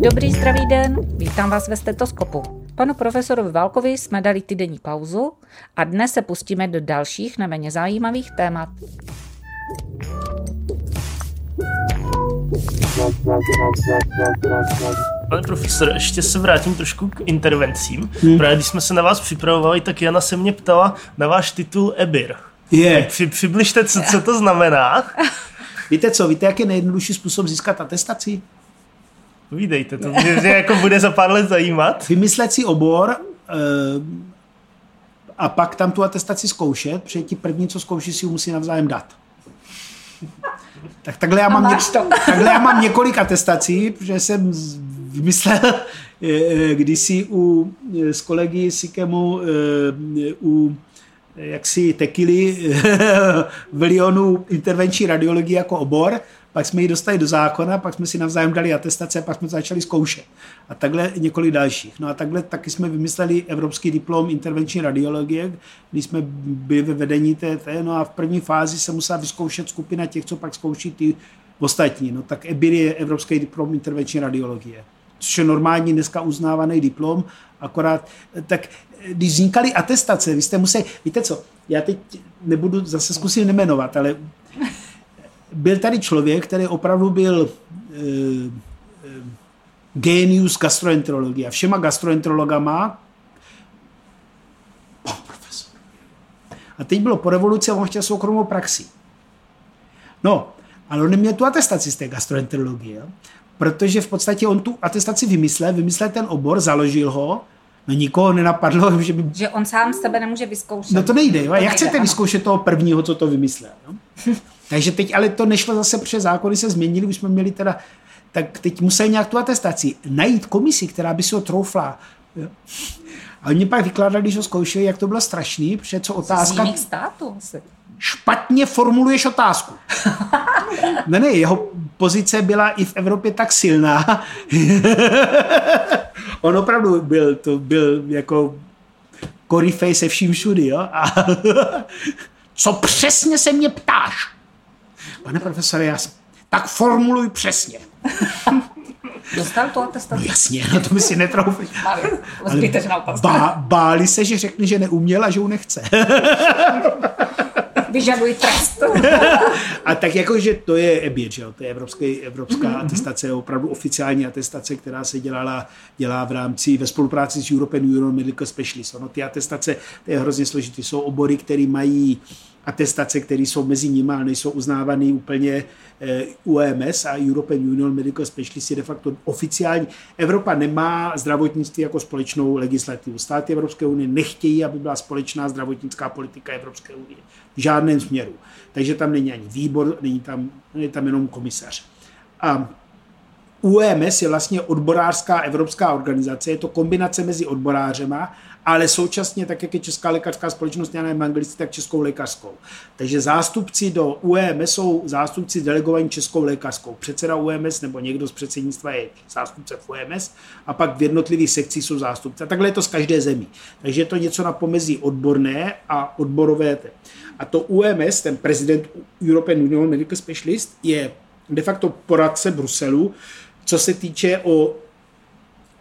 Dobrý zdravý den, vítám vás ve stetoskopu. Panu profesorovi Válkovi jsme dali týdenní pauzu a dnes se pustíme do dalších neméně zajímavých témat. Pane profesor, ještě se vrátím trošku k intervencím. Hmm. Právě když jsme se na vás připravovali, tak Jana se mě ptala na váš titul EBIR. Je. Při, přibližte, co, co to znamená. Víte co, víte, jak je nejjednodušší způsob získat atestaci? Povídejte, to mě, mě jako bude za pár let zajímat. Vymyslet si obor e, a pak tam tu atestaci zkoušet, protože ti první, co zkouší, si ji musí navzájem dát. Tak takhle já, mám něk- takhle já mám několik atestací, protože jsem vymyslel eh, eh, kdysi u, s kolegy Sikemu u jaksi tekily v Lyonu intervenční radiologii jako obor, pak jsme ji dostali do zákona, pak jsme si navzájem dali atestace, pak jsme to začali zkoušet. A takhle několik dalších. No a takhle taky jsme vymysleli evropský diplom intervenční radiologie, když jsme byli ve vedení té, no a v první fázi se musela vyzkoušet skupina těch, co pak zkouší ty ostatní. No tak EBIR je Evropský diplom intervenční radiologie což je normální dneska uznávaný diplom, akorát, tak když vznikaly atestace, vy jste museli, víte co, já teď nebudu, zase zkusím nemenovat, ale byl tady člověk, který opravdu byl e, genius gastroenterologie a všema gastroenterologama pan profesor. A teď bylo po revoluci a on chtěl soukromou praxi. No, ale on neměl tu atestaci z té gastroenterologie, protože v podstatě on tu atestaci vymyslel, vymyslel ten obor, založil ho, No nikoho nenapadlo, že by... Že on sám sebe nemůže vyzkoušet. No to nejde, jo? To Jak chcete ano. vyzkoušet toho prvního, co to vymyslel? No? Takže teď ale to nešlo zase, protože zákony se změnily, už jsme měli teda, tak teď museli nějak tu atestaci najít komisi, která by si ho troufla. Jo? A oni pak vykládali, že ho zkoušeli, jak to bylo strašný, protože co otázka... Z států asi. Špatně formuluješ otázku. ne, ne, jeho pozice byla i v Evropě tak silná. On opravdu byl, to byl jako korifej se vším všudy, jo? A co přesně se mě ptáš? Pane profesore, já jsem, tak formuluj přesně. Dostal to atestaci? No jasně, no to by si netroufli. Ale bá, báli se, že řekne, že neuměl a že ho nechce. Vyžadují trest. a tak jako, že to je EBIR, že jo? to je evropský, evropská mm-hmm. atestace, opravdu oficiální atestace, která se dělala, dělá v rámci, ve spolupráci s European Union Medical Specialist. No, ty atestace, to je hrozně složitý, jsou obory, které mají atestace, které jsou mezi nimi, ale nejsou uznávané úplně eh, UMS a European Union Medical Specialist je de facto oficiální. Evropa nemá zdravotnictví jako společnou legislativu. Státy Evropské unie nechtějí, aby byla společná zdravotnická politika Evropské unie. V žádném směru. Takže tam není ani výbor, není tam, není tam jenom komisař. A UMS je vlastně odborářská evropská organizace, je to kombinace mezi odborářema ale současně, tak jak je Česká lékařská společnost, já nevím anglicky, tak Českou lékařskou. Takže zástupci do UEMS jsou zástupci delegovaní Českou lékařskou. Předseda UEMS nebo někdo z předsednictva je zástupce v UEMS a pak v jednotlivých sekcích jsou zástupci. A takhle je to z každé zemi. Takže je to něco na pomezí odborné a odborové. A to UEMS, ten prezident European Union Medical Specialist, je de facto poradce Bruselu, co se týče o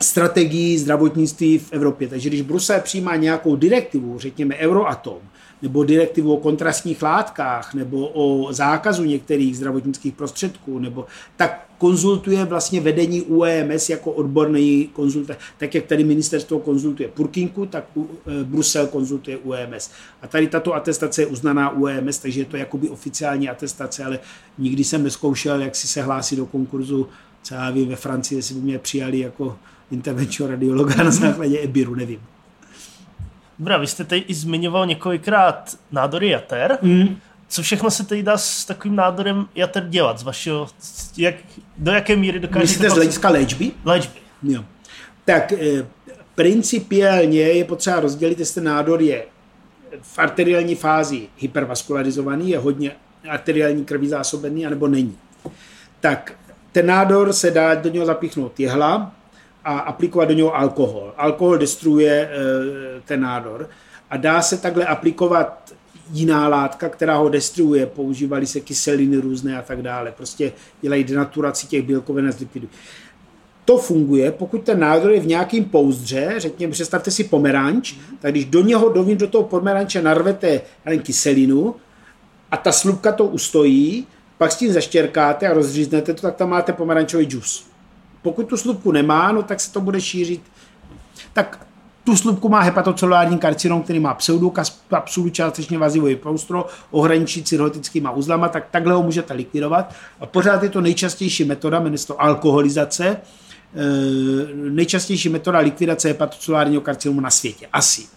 strategii zdravotnictví v Evropě. Takže když Brusel přijímá nějakou direktivu, řekněme Euroatom, nebo direktivu o kontrastních látkách, nebo o zákazu některých zdravotnických prostředků, nebo tak konzultuje vlastně vedení UEMS jako odborný konzultant. Tak jak tady ministerstvo konzultuje Purkinku, tak e, Brusel konzultuje UEMS. A tady tato atestace je uznaná UEMS, takže je to jakoby oficiální atestace, ale nikdy jsem neskoušel, jak si se hlásit do konkurzu, co já vím, ve Francii, jestli by mě přijali jako intervenčního radiologa na základě EBIRu, nevím. Dobrá, vy jste tady i zmiňoval několikrát nádory jater. Mm. Co všechno se tady dá s takovým nádorem jater dělat? Z vašeho, jak, do jaké míry dokážete... Myslíte z hlediska léčby? Léčby. Jo. Tak e, principiálně je potřeba rozdělit, jestli nádor je v arteriální fázi hypervaskularizovaný, je hodně arteriální krví zásobený, anebo není. Tak ten nádor se dá do něho zapíchnout jehla, a aplikovat do něho alkohol. Alkohol destruuje e, ten nádor a dá se takhle aplikovat jiná látka, která ho destruuje. Používaly se kyseliny různé a tak dále. Prostě dělají denaturaci těch bílkovin z lipidu. To funguje, pokud ten nádor je v nějakým pouzdře, řekněme, představte si pomeranč, tak když do něho dovnitř do toho pomeranče narvete kyselinu a ta slupka to ustojí, pak s tím zaštěrkáte a rozříznete to, tak tam máte pomerančový džus. Pokud tu slupku nemá, no tak se to bude šířit. Tak tu slupku má hepatocelulární karcinom, který má pseudokapsulu, částečně vazivový proustro, ohraničí cirhotickýma uzlama, tak takhle ho můžete likvidovat. A pořád je to nejčastější metoda, jmenuje se to alkoholizace, e, nejčastější metoda likvidace hepatocelulárního karcinomu na světě. Asi.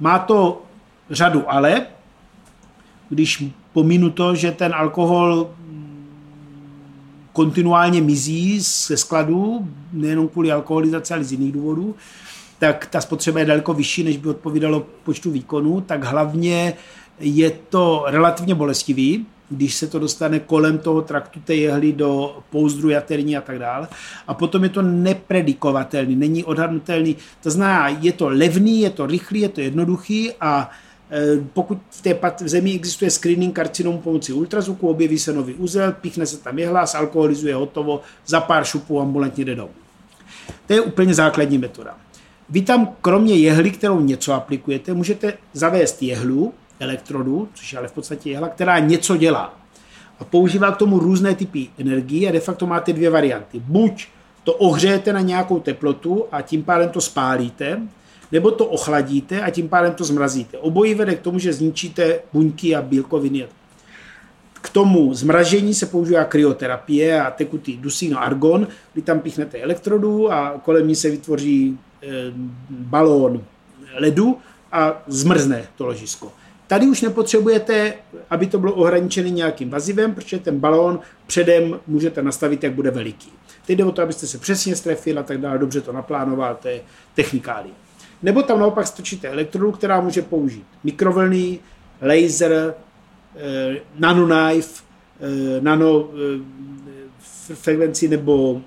Má to řadu ale, když pominu to, že ten alkohol kontinuálně mizí ze skladů, nejenom kvůli alkoholizaci, ale z jiných důvodů, tak ta spotřeba je daleko vyšší, než by odpovídalo počtu výkonů, tak hlavně je to relativně bolestivý, když se to dostane kolem toho traktu té jehly do pouzdru jaterní a tak dále. A potom je to nepredikovatelný, není odhadnutelný. To znamená, je to levný, je to rychlý, je to jednoduchý a pokud v té zemi existuje screening karcinom pomocí ultrazvuku, objeví se nový úzel, píchne se tam jehla, alkoholizuje hotovo, za pár šupů ambulantně jde domů. To je úplně základní metoda. Vy tam kromě jehly, kterou něco aplikujete, můžete zavést jehlu, elektrodu, což je ale v podstatě jehla, která něco dělá. A používá k tomu různé typy energie a de facto máte dvě varianty. Buď to ohřejete na nějakou teplotu a tím pádem to spálíte, nebo to ochladíte a tím pádem to zmrazíte. Obojí vede k tomu, že zničíte buňky a bílkoviny. K tomu zmražení se používá kryoterapie a tekutý dusín a argon, kdy tam píchnete elektrodu a kolem ní se vytvoří Eh, balón ledu a zmrzne to ložisko. Tady už nepotřebujete, aby to bylo ohraničené nějakým vazivem, protože ten balón předem můžete nastavit, jak bude veliký. Teď jde o to, abyste se přesně strefil a tak dále, dobře to naplánoval, to je technikálie. Nebo tam naopak stočíte elektrodu, která může použít mikrovlny, laser, eh, nanoknife, eh, nano frekvenci nebo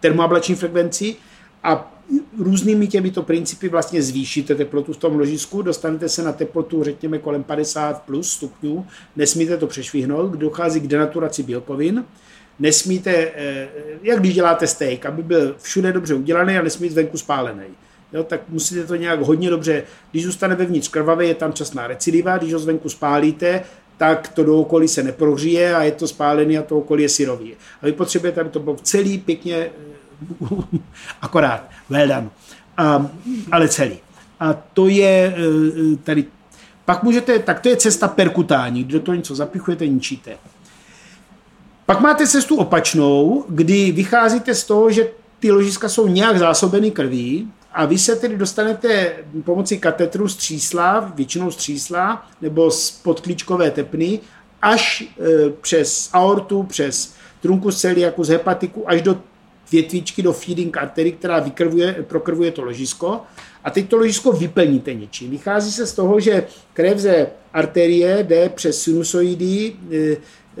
termoablační frekvenci a různými těmito principy vlastně zvýšíte teplotu v tom ložisku, dostanete se na teplotu, řekněme, kolem 50 plus stupňů, nesmíte to přešvihnout, dochází k denaturaci bílkovin, nesmíte, eh, jak když děláte steak, aby byl všude dobře udělaný a nesmí venku spálený. Jo, tak musíte to nějak hodně dobře, když zůstane vevnitř krvavé, je tam časná recidiva, když ho zvenku spálíte, tak to do okolí se neprohříje a je to spálený a to okolí je syrový. A vy potřebujete, aby to bylo celý pěkně akorát, well done. A, ale celý. A to je e, tady, pak můžete, tak to je cesta perkutání, kdy do toho něco zapichujete, ničíte. Pak máte cestu opačnou, kdy vycházíte z toho, že ty ložiska jsou nějak zásobeny krví a vy se tedy dostanete pomocí katetru z třísla, většinou z třísla, nebo z podklíčkové tepny, až e, přes aortu, přes trunku celiaku, z hepatiku, až do větvičky do feeding artery, která vykrvuje, prokrvuje to ložisko a teď to ložisko vyplníte něčím. Vychází se z toho, že krev ze arterie jde přes sinusoidy,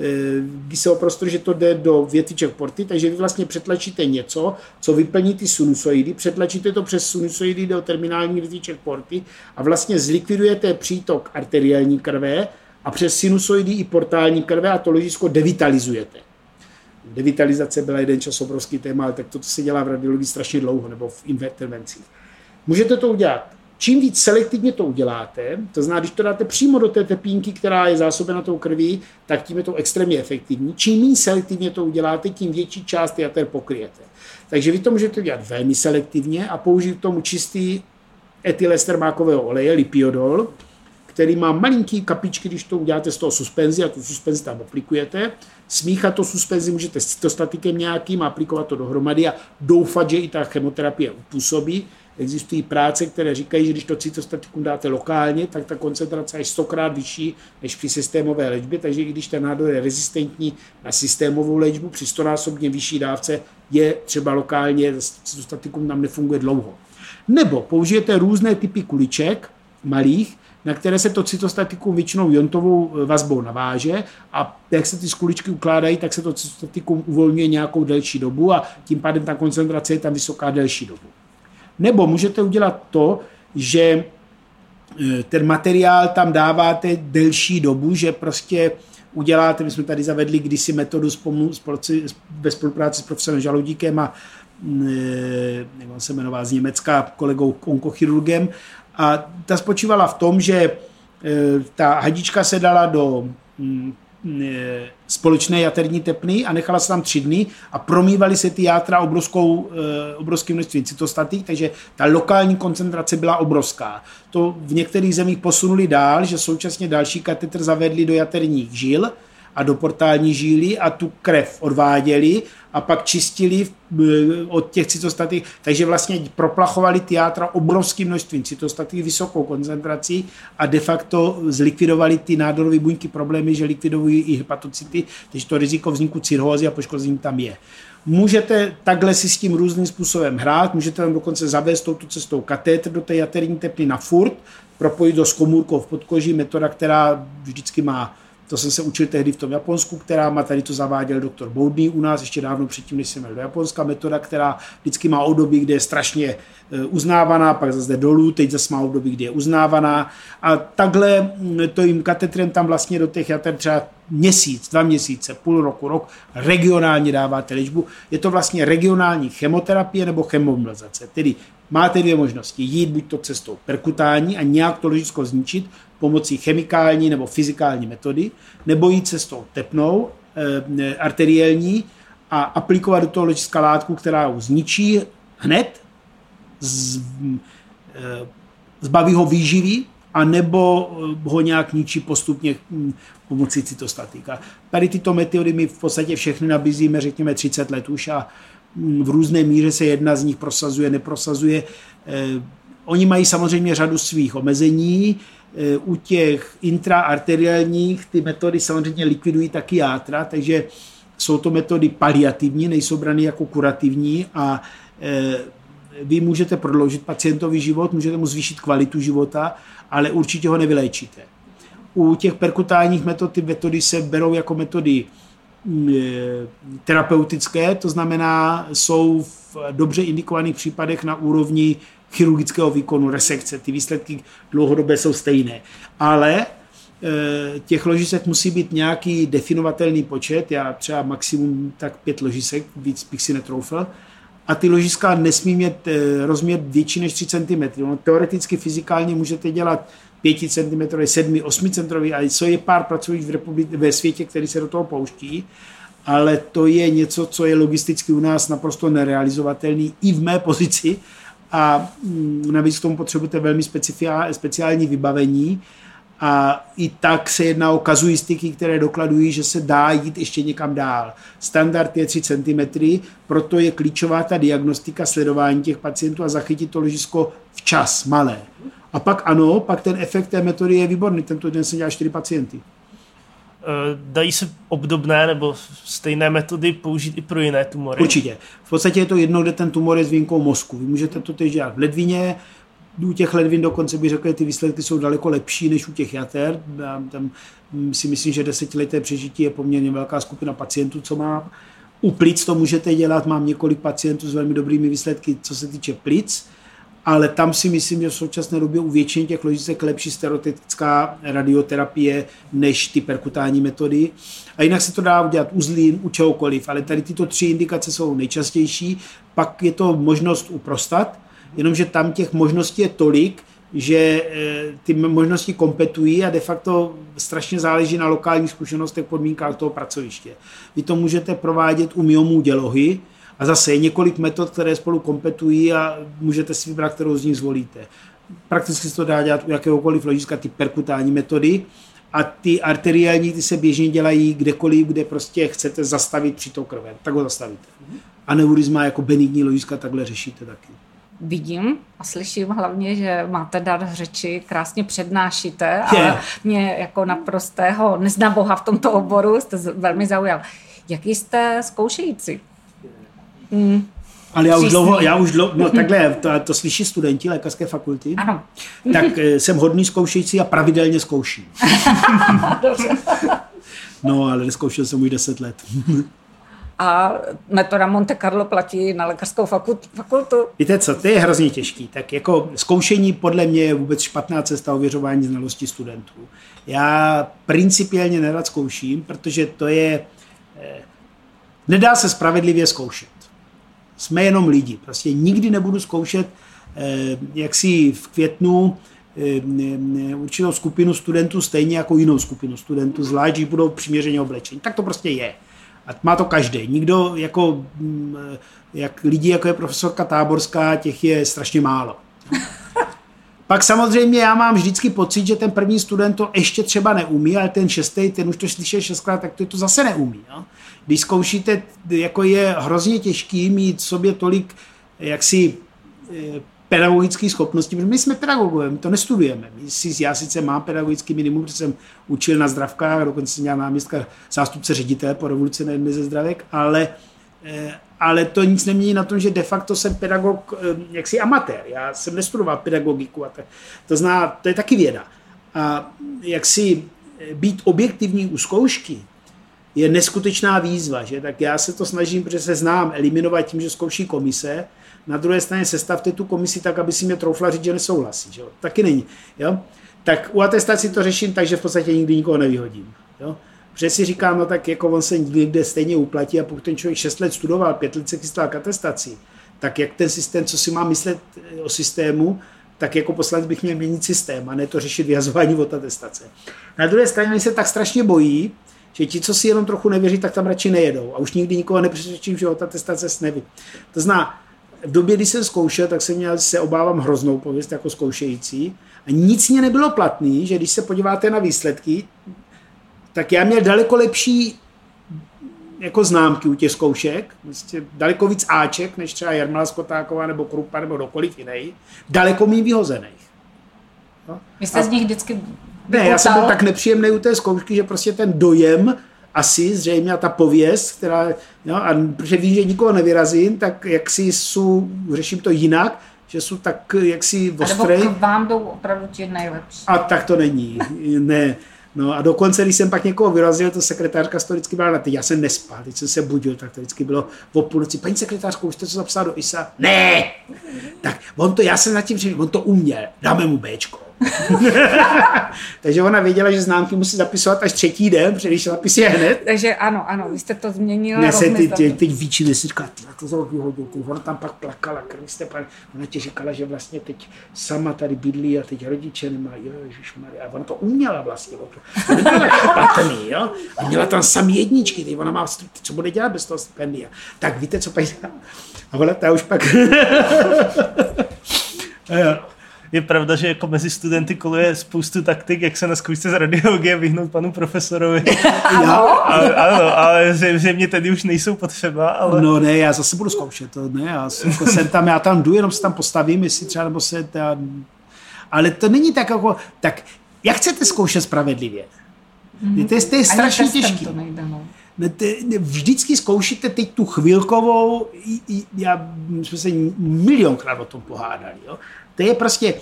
e, e, kdy se o prostor, že to jde do větviček porty, takže vy vlastně přetlačíte něco, co vyplní ty sinusoidy, přetlačíte to přes sinusoidy do terminální větviček porty a vlastně zlikvidujete přítok arteriální krve a přes sinusoidy i portální krve a to ložisko devitalizujete devitalizace byla jeden čas obrovský téma, ale tak to, se dělá v radiologii strašně dlouho, nebo v intervencích. Můžete to udělat. Čím víc selektivně to uděláte, to znamená, když to dáte přímo do té tepínky, která je zásobena tou krví, tak tím je to extrémně efektivní. Čím méně selektivně to uděláte, tím větší část jater pokryjete. Takže vy to můžete dělat velmi selektivně a použít k tomu čistý etylester mákového oleje, lipiodol, který má malinký kapičky, když to uděláte z toho suspenzi a tu suspenzi tam aplikujete. Smíchat to suspenzi můžete s cytostatikem nějakým, aplikovat to dohromady a doufat, že i ta chemoterapie upůsobí. Existují práce, které říkají, že když to cytostatikum dáte lokálně, tak ta koncentrace je stokrát vyšší než při systémové léčbě, takže i když ten nádor je rezistentní na systémovou léčbu, při stonásobně vyšší dávce je třeba lokálně, cytostatikum tam nefunguje dlouho. Nebo použijete různé typy kuliček, malých, na které se to cytostatikum většinou jontovou eh, vazbou naváže a jak se ty skuličky ukládají, tak se to cytostatikum uvolňuje nějakou delší dobu a tím pádem ta koncentrace je tam vysoká delší dobu. Nebo můžete udělat to, že ten materiál tam dáváte delší dobu, že prostě uděláte, my jsme tady zavedli kdysi metodu spomu, ve spolupráci s profesorem Žaludíkem a jak on se jmenoval z Německa, kolegou onkochirurgem. A ta spočívala v tom, že ta hadička se dala do společné jaterní tepny a nechala se tam tři dny a promývaly se ty játra obrovskou, eh, obrovským množstvím cytostatik, takže ta lokální koncentrace byla obrovská. To v některých zemích posunuli dál, že současně další katetr zavedli do jaterních žil, a do portální žíly a tu krev odváděli a pak čistili eh, od těch cytostatik, takže vlastně proplachovali ty játra obrovským množstvím cytostatik, vysokou koncentrací a de facto zlikvidovali ty nádorové buňky problémy, že likvidují i hepatocyty, takže to riziko vzniku cirhózy a poškození tam je. Můžete takhle si s tím různým způsobem hrát, můžete tam dokonce zavést touto cestou katétr do té jaterní tepny na furt, propojit do s komůrkou v podkoží, metoda, která vždycky má to jsem se učil tehdy v tom Japonsku, která má tady to zaváděl doktor Boudný u nás ještě dávno předtím, než jsem měl do Japonska. Metoda, která vždycky má období, kde je strašně e, uznávaná, pak zase dolů, teď zase má období, kde je uznávaná. A takhle mm, to jim katetrem tam vlastně do těch jater třeba měsíc, dva měsíce, půl roku, rok regionálně dáváte léčbu. Je to vlastně regionální chemoterapie nebo chemomlazace. Tedy máte dvě možnosti. Jít buď to cestou perkutání a nějak to ložisko zničit, pomocí chemikální nebo fyzikální metody, nebo jít cestou tepnou, e, arteriální a aplikovat do toho ložiska látku, která ho zničí hned, z, e, zbaví ho výživy, a nebo ho nějak ničí postupně hm, pomocí cytostatika. Tady tyto metody my v podstatě všechny nabízíme, řekněme, 30 let už a hm, v různé míře se jedna z nich prosazuje, neprosazuje. Oni mají samozřejmě řadu svých omezení, u těch intraarteriálních ty metody samozřejmě likvidují taky játra, takže jsou to metody paliativní, nejsou brany jako kurativní a eh, vy můžete prodloužit pacientovi život, můžete mu zvýšit kvalitu života, ale určitě ho nevyléčíte. U těch perkutálních metod ty metody se berou jako metody mm, eh, terapeutické, to znamená, jsou v dobře indikovaných případech na úrovni chirurgického výkonu, resekce. Ty výsledky dlouhodobé jsou stejné. Ale eh, těch ložisek musí být nějaký definovatelný počet, já třeba maximum tak pět ložisek, víc bych si netroufl, a ty ložiska nesmí mít eh, rozměr větší než 3 cm. No, teoreticky, fyzikálně můžete dělat 5 cm, 7, 8 cm, ale co je pár pracujících v republice, ve světě, který se do toho pouští, ale to je něco, co je logisticky u nás naprosto nerealizovatelný i v mé pozici a mm, navíc k tomu potřebujete velmi speciální vybavení a i tak se jedná o kazuistiky, které dokladují, že se dá jít ještě někam dál. Standard je 3 cm, proto je klíčová ta diagnostika, sledování těch pacientů a zachytit to ložisko včas, malé. A pak ano, pak ten efekt té metody je výborný. Tento den jsem dělal 4 pacienty. Eh, dají se obdobné nebo stejné metody použít i pro jiné tumory? Určitě. V podstatě je to jedno, kde ten tumor je s výjimkou mozku. Vy můžete to teď dělat v ledvině, u těch ledvin dokonce bych řekl, že ty výsledky jsou daleko lepší než u těch jater. Já tam si myslím, že desetileté přežití je poměrně velká skupina pacientů, co má. U plic to můžete dělat, mám několik pacientů s velmi dobrými výsledky, co se týče plic ale tam si myslím, že v současné době u většiny těch ložisek lepší stereotypická radioterapie než ty perkutální metody. A jinak se to dá udělat u zlín, u čehokoliv, ale tady tyto tři indikace jsou nejčastější. Pak je to možnost u prostat, jenomže tam těch možností je tolik, že eh, ty možnosti kompetují a de facto strašně záleží na lokálních zkušenostech, podmínkách toho pracoviště. Vy to můžete provádět u myomů dělohy, a zase je několik metod, které spolu kompetují a můžete si vybrat, kterou z nich zvolíte. Prakticky se to dá dělat u jakéhokoliv ložiska, ty perkutální metody, a ty arteriální ty se běžně dělají kdekoliv, kde prostě chcete zastavit přítok krve. Tak ho zastavíte. Aneurizma jako benigní ložiska takhle řešíte taky. Vidím a slyším hlavně, že máte dar řeči, krásně přednášíte, ale mě jako naprostého neznaboha v tomto oboru jste velmi zaujal. Jaký jste zkoušející? Mm. Ale já už dlouho, já už dlouho, no takhle, to, to slyší studenti lékařské fakulty, ano. tak eh, jsem hodný zkoušející a pravidelně zkouším. no, ale neskoušel jsem už 10 let. a metoda Monte Carlo platí na lékařskou fakultu. Víte co, to je hrozně těžký. Tak jako zkoušení podle mě je vůbec špatná cesta ověřování znalosti studentů. Já principiálně nerad zkouším, protože to je... Eh, nedá se spravedlivě zkoušet. Jsme jenom lidi. Prostě nikdy nebudu zkoušet, eh, jak si v květnu eh, určitou skupinu studentů stejně jako jinou skupinu studentů, zvlášť, když budou přiměřeně oblečení. Tak to prostě je. A má to každý. Nikdo, jako, mm, jak lidi, jako je profesorka Táborská, těch je strašně málo. Pak samozřejmě já mám vždycky pocit, že ten první student to ještě třeba neumí, ale ten šestý, ten už to slyšel šestkrát, tak to, to zase neumí. No? Když zkoušíte, jako je hrozně těžký mít v sobě tolik jaksi eh, pedagogické schopnosti, protože my jsme pedagogové, my to nestudujeme. Já sice mám pedagogický minimum, protože jsem učil na zdravkách, dokonce jsem měl náměstka zástupce ředitele po revoluci na jedné ze zdravek, ale, ale to nic nemění na tom, že de facto jsem pedagog eh, jaksi amatér. Já jsem nestudoval pedagogiku. A tak, to zná, to je taky věda. A jak si eh, být objektivní u zkoušky, je neskutečná výzva, že? tak já se to snažím, protože se znám, eliminovat tím, že zkouší komise, na druhé straně sestavte tu komisi tak, aby si mě troufla říct, že nesouhlasí. Že? Taky není. Jo? Tak u atestací to řeším tak, že v podstatě nikdy nikoho nevyhodím. Jo? Protože si říkám, no tak jako on se někde stejně uplatí a pokud ten člověk 6 let studoval, 5 let se chystal k atestaci, tak jak ten systém, co si má myslet o systému, tak jako poslanec bych měl měnit systém a ne to řešit vyhazování od atestace. Na druhé straně se tak strašně bojí, že ti, co si jenom trochu nevěří, tak tam radši nejedou. A už nikdy nikoho nepřesvědčím, že od atestace neví. To zná, v době, kdy jsem zkoušel, tak jsem měl, se obávám hroznou pověst jako zkoušející. A nic mě nebylo platný, že když se podíváte na výsledky, tak já měl daleko lepší jako známky u těch zkoušek, vlastně daleko víc Aček, než třeba Jarmila Skotáková nebo Krupa nebo dokoliv jiný, daleko méně vyhozených. No? Vy jste a... z nich vždycky Ne, já jsem byl tak nepříjemný u té zkoušky, že prostě ten dojem asi zřejmě ta pověst, která, no, a protože vím, že nikoho nevyrazím, tak jak si jsou, řeším to jinak, že jsou tak jaksi ostrej. A vám jdou opravdu ti nejlepší. A tak to není. ne. No a dokonce, když jsem pak někoho vyrazil, to sekretářka to vždycky byla na ty. Já jsem nespal, teď jsem se budil, tak to vždycky bylo v půlnoci. Paní sekretářko, už jste to zapsal do ISA? Ne! Tak on to, já jsem nad tím on to uměl, dáme mu Bčko. Takže ona věděla, že známky musí zapisovat až třetí den, protože když zapisuje hned. Takže ano, ano, vy jste to změnila. Ne, se ty, ty, teď výčili, si říká, ty, to za vyhodil. Ona tam pak plakala, krvíste, pan. Ona ti říkala, že vlastně teď sama tady bydlí a teď rodiče nemá, jo, Maria. A ona to uměla vlastně. To nebyla špatný, jo. A měla tam sami jedničky, ty. ona má, co bude dělat bez toho stipendia. Tak víte, co pak A ona ta už pak... je pravda, že jako mezi studenty koluje spoustu taktik, jak se na zkoušce z radiologie vyhnout panu profesorovi. Já? ano, ale zřejmě tedy už nejsou potřeba. Ale... No ne, já zase budu zkoušet. To, ne, já jako jsem tam, já tam jdu, jenom se tam postavím, jestli třeba, nebo se ta... Ale to není tak jako, tak jak chcete zkoušet spravedlivě? Mm-hmm. To je, to je strašně těžké. To nejde, no. Vždycky zkoušíte teď tu chvilkovou, já, jsme se milionkrát o tom pohádali, jo? To je prostě,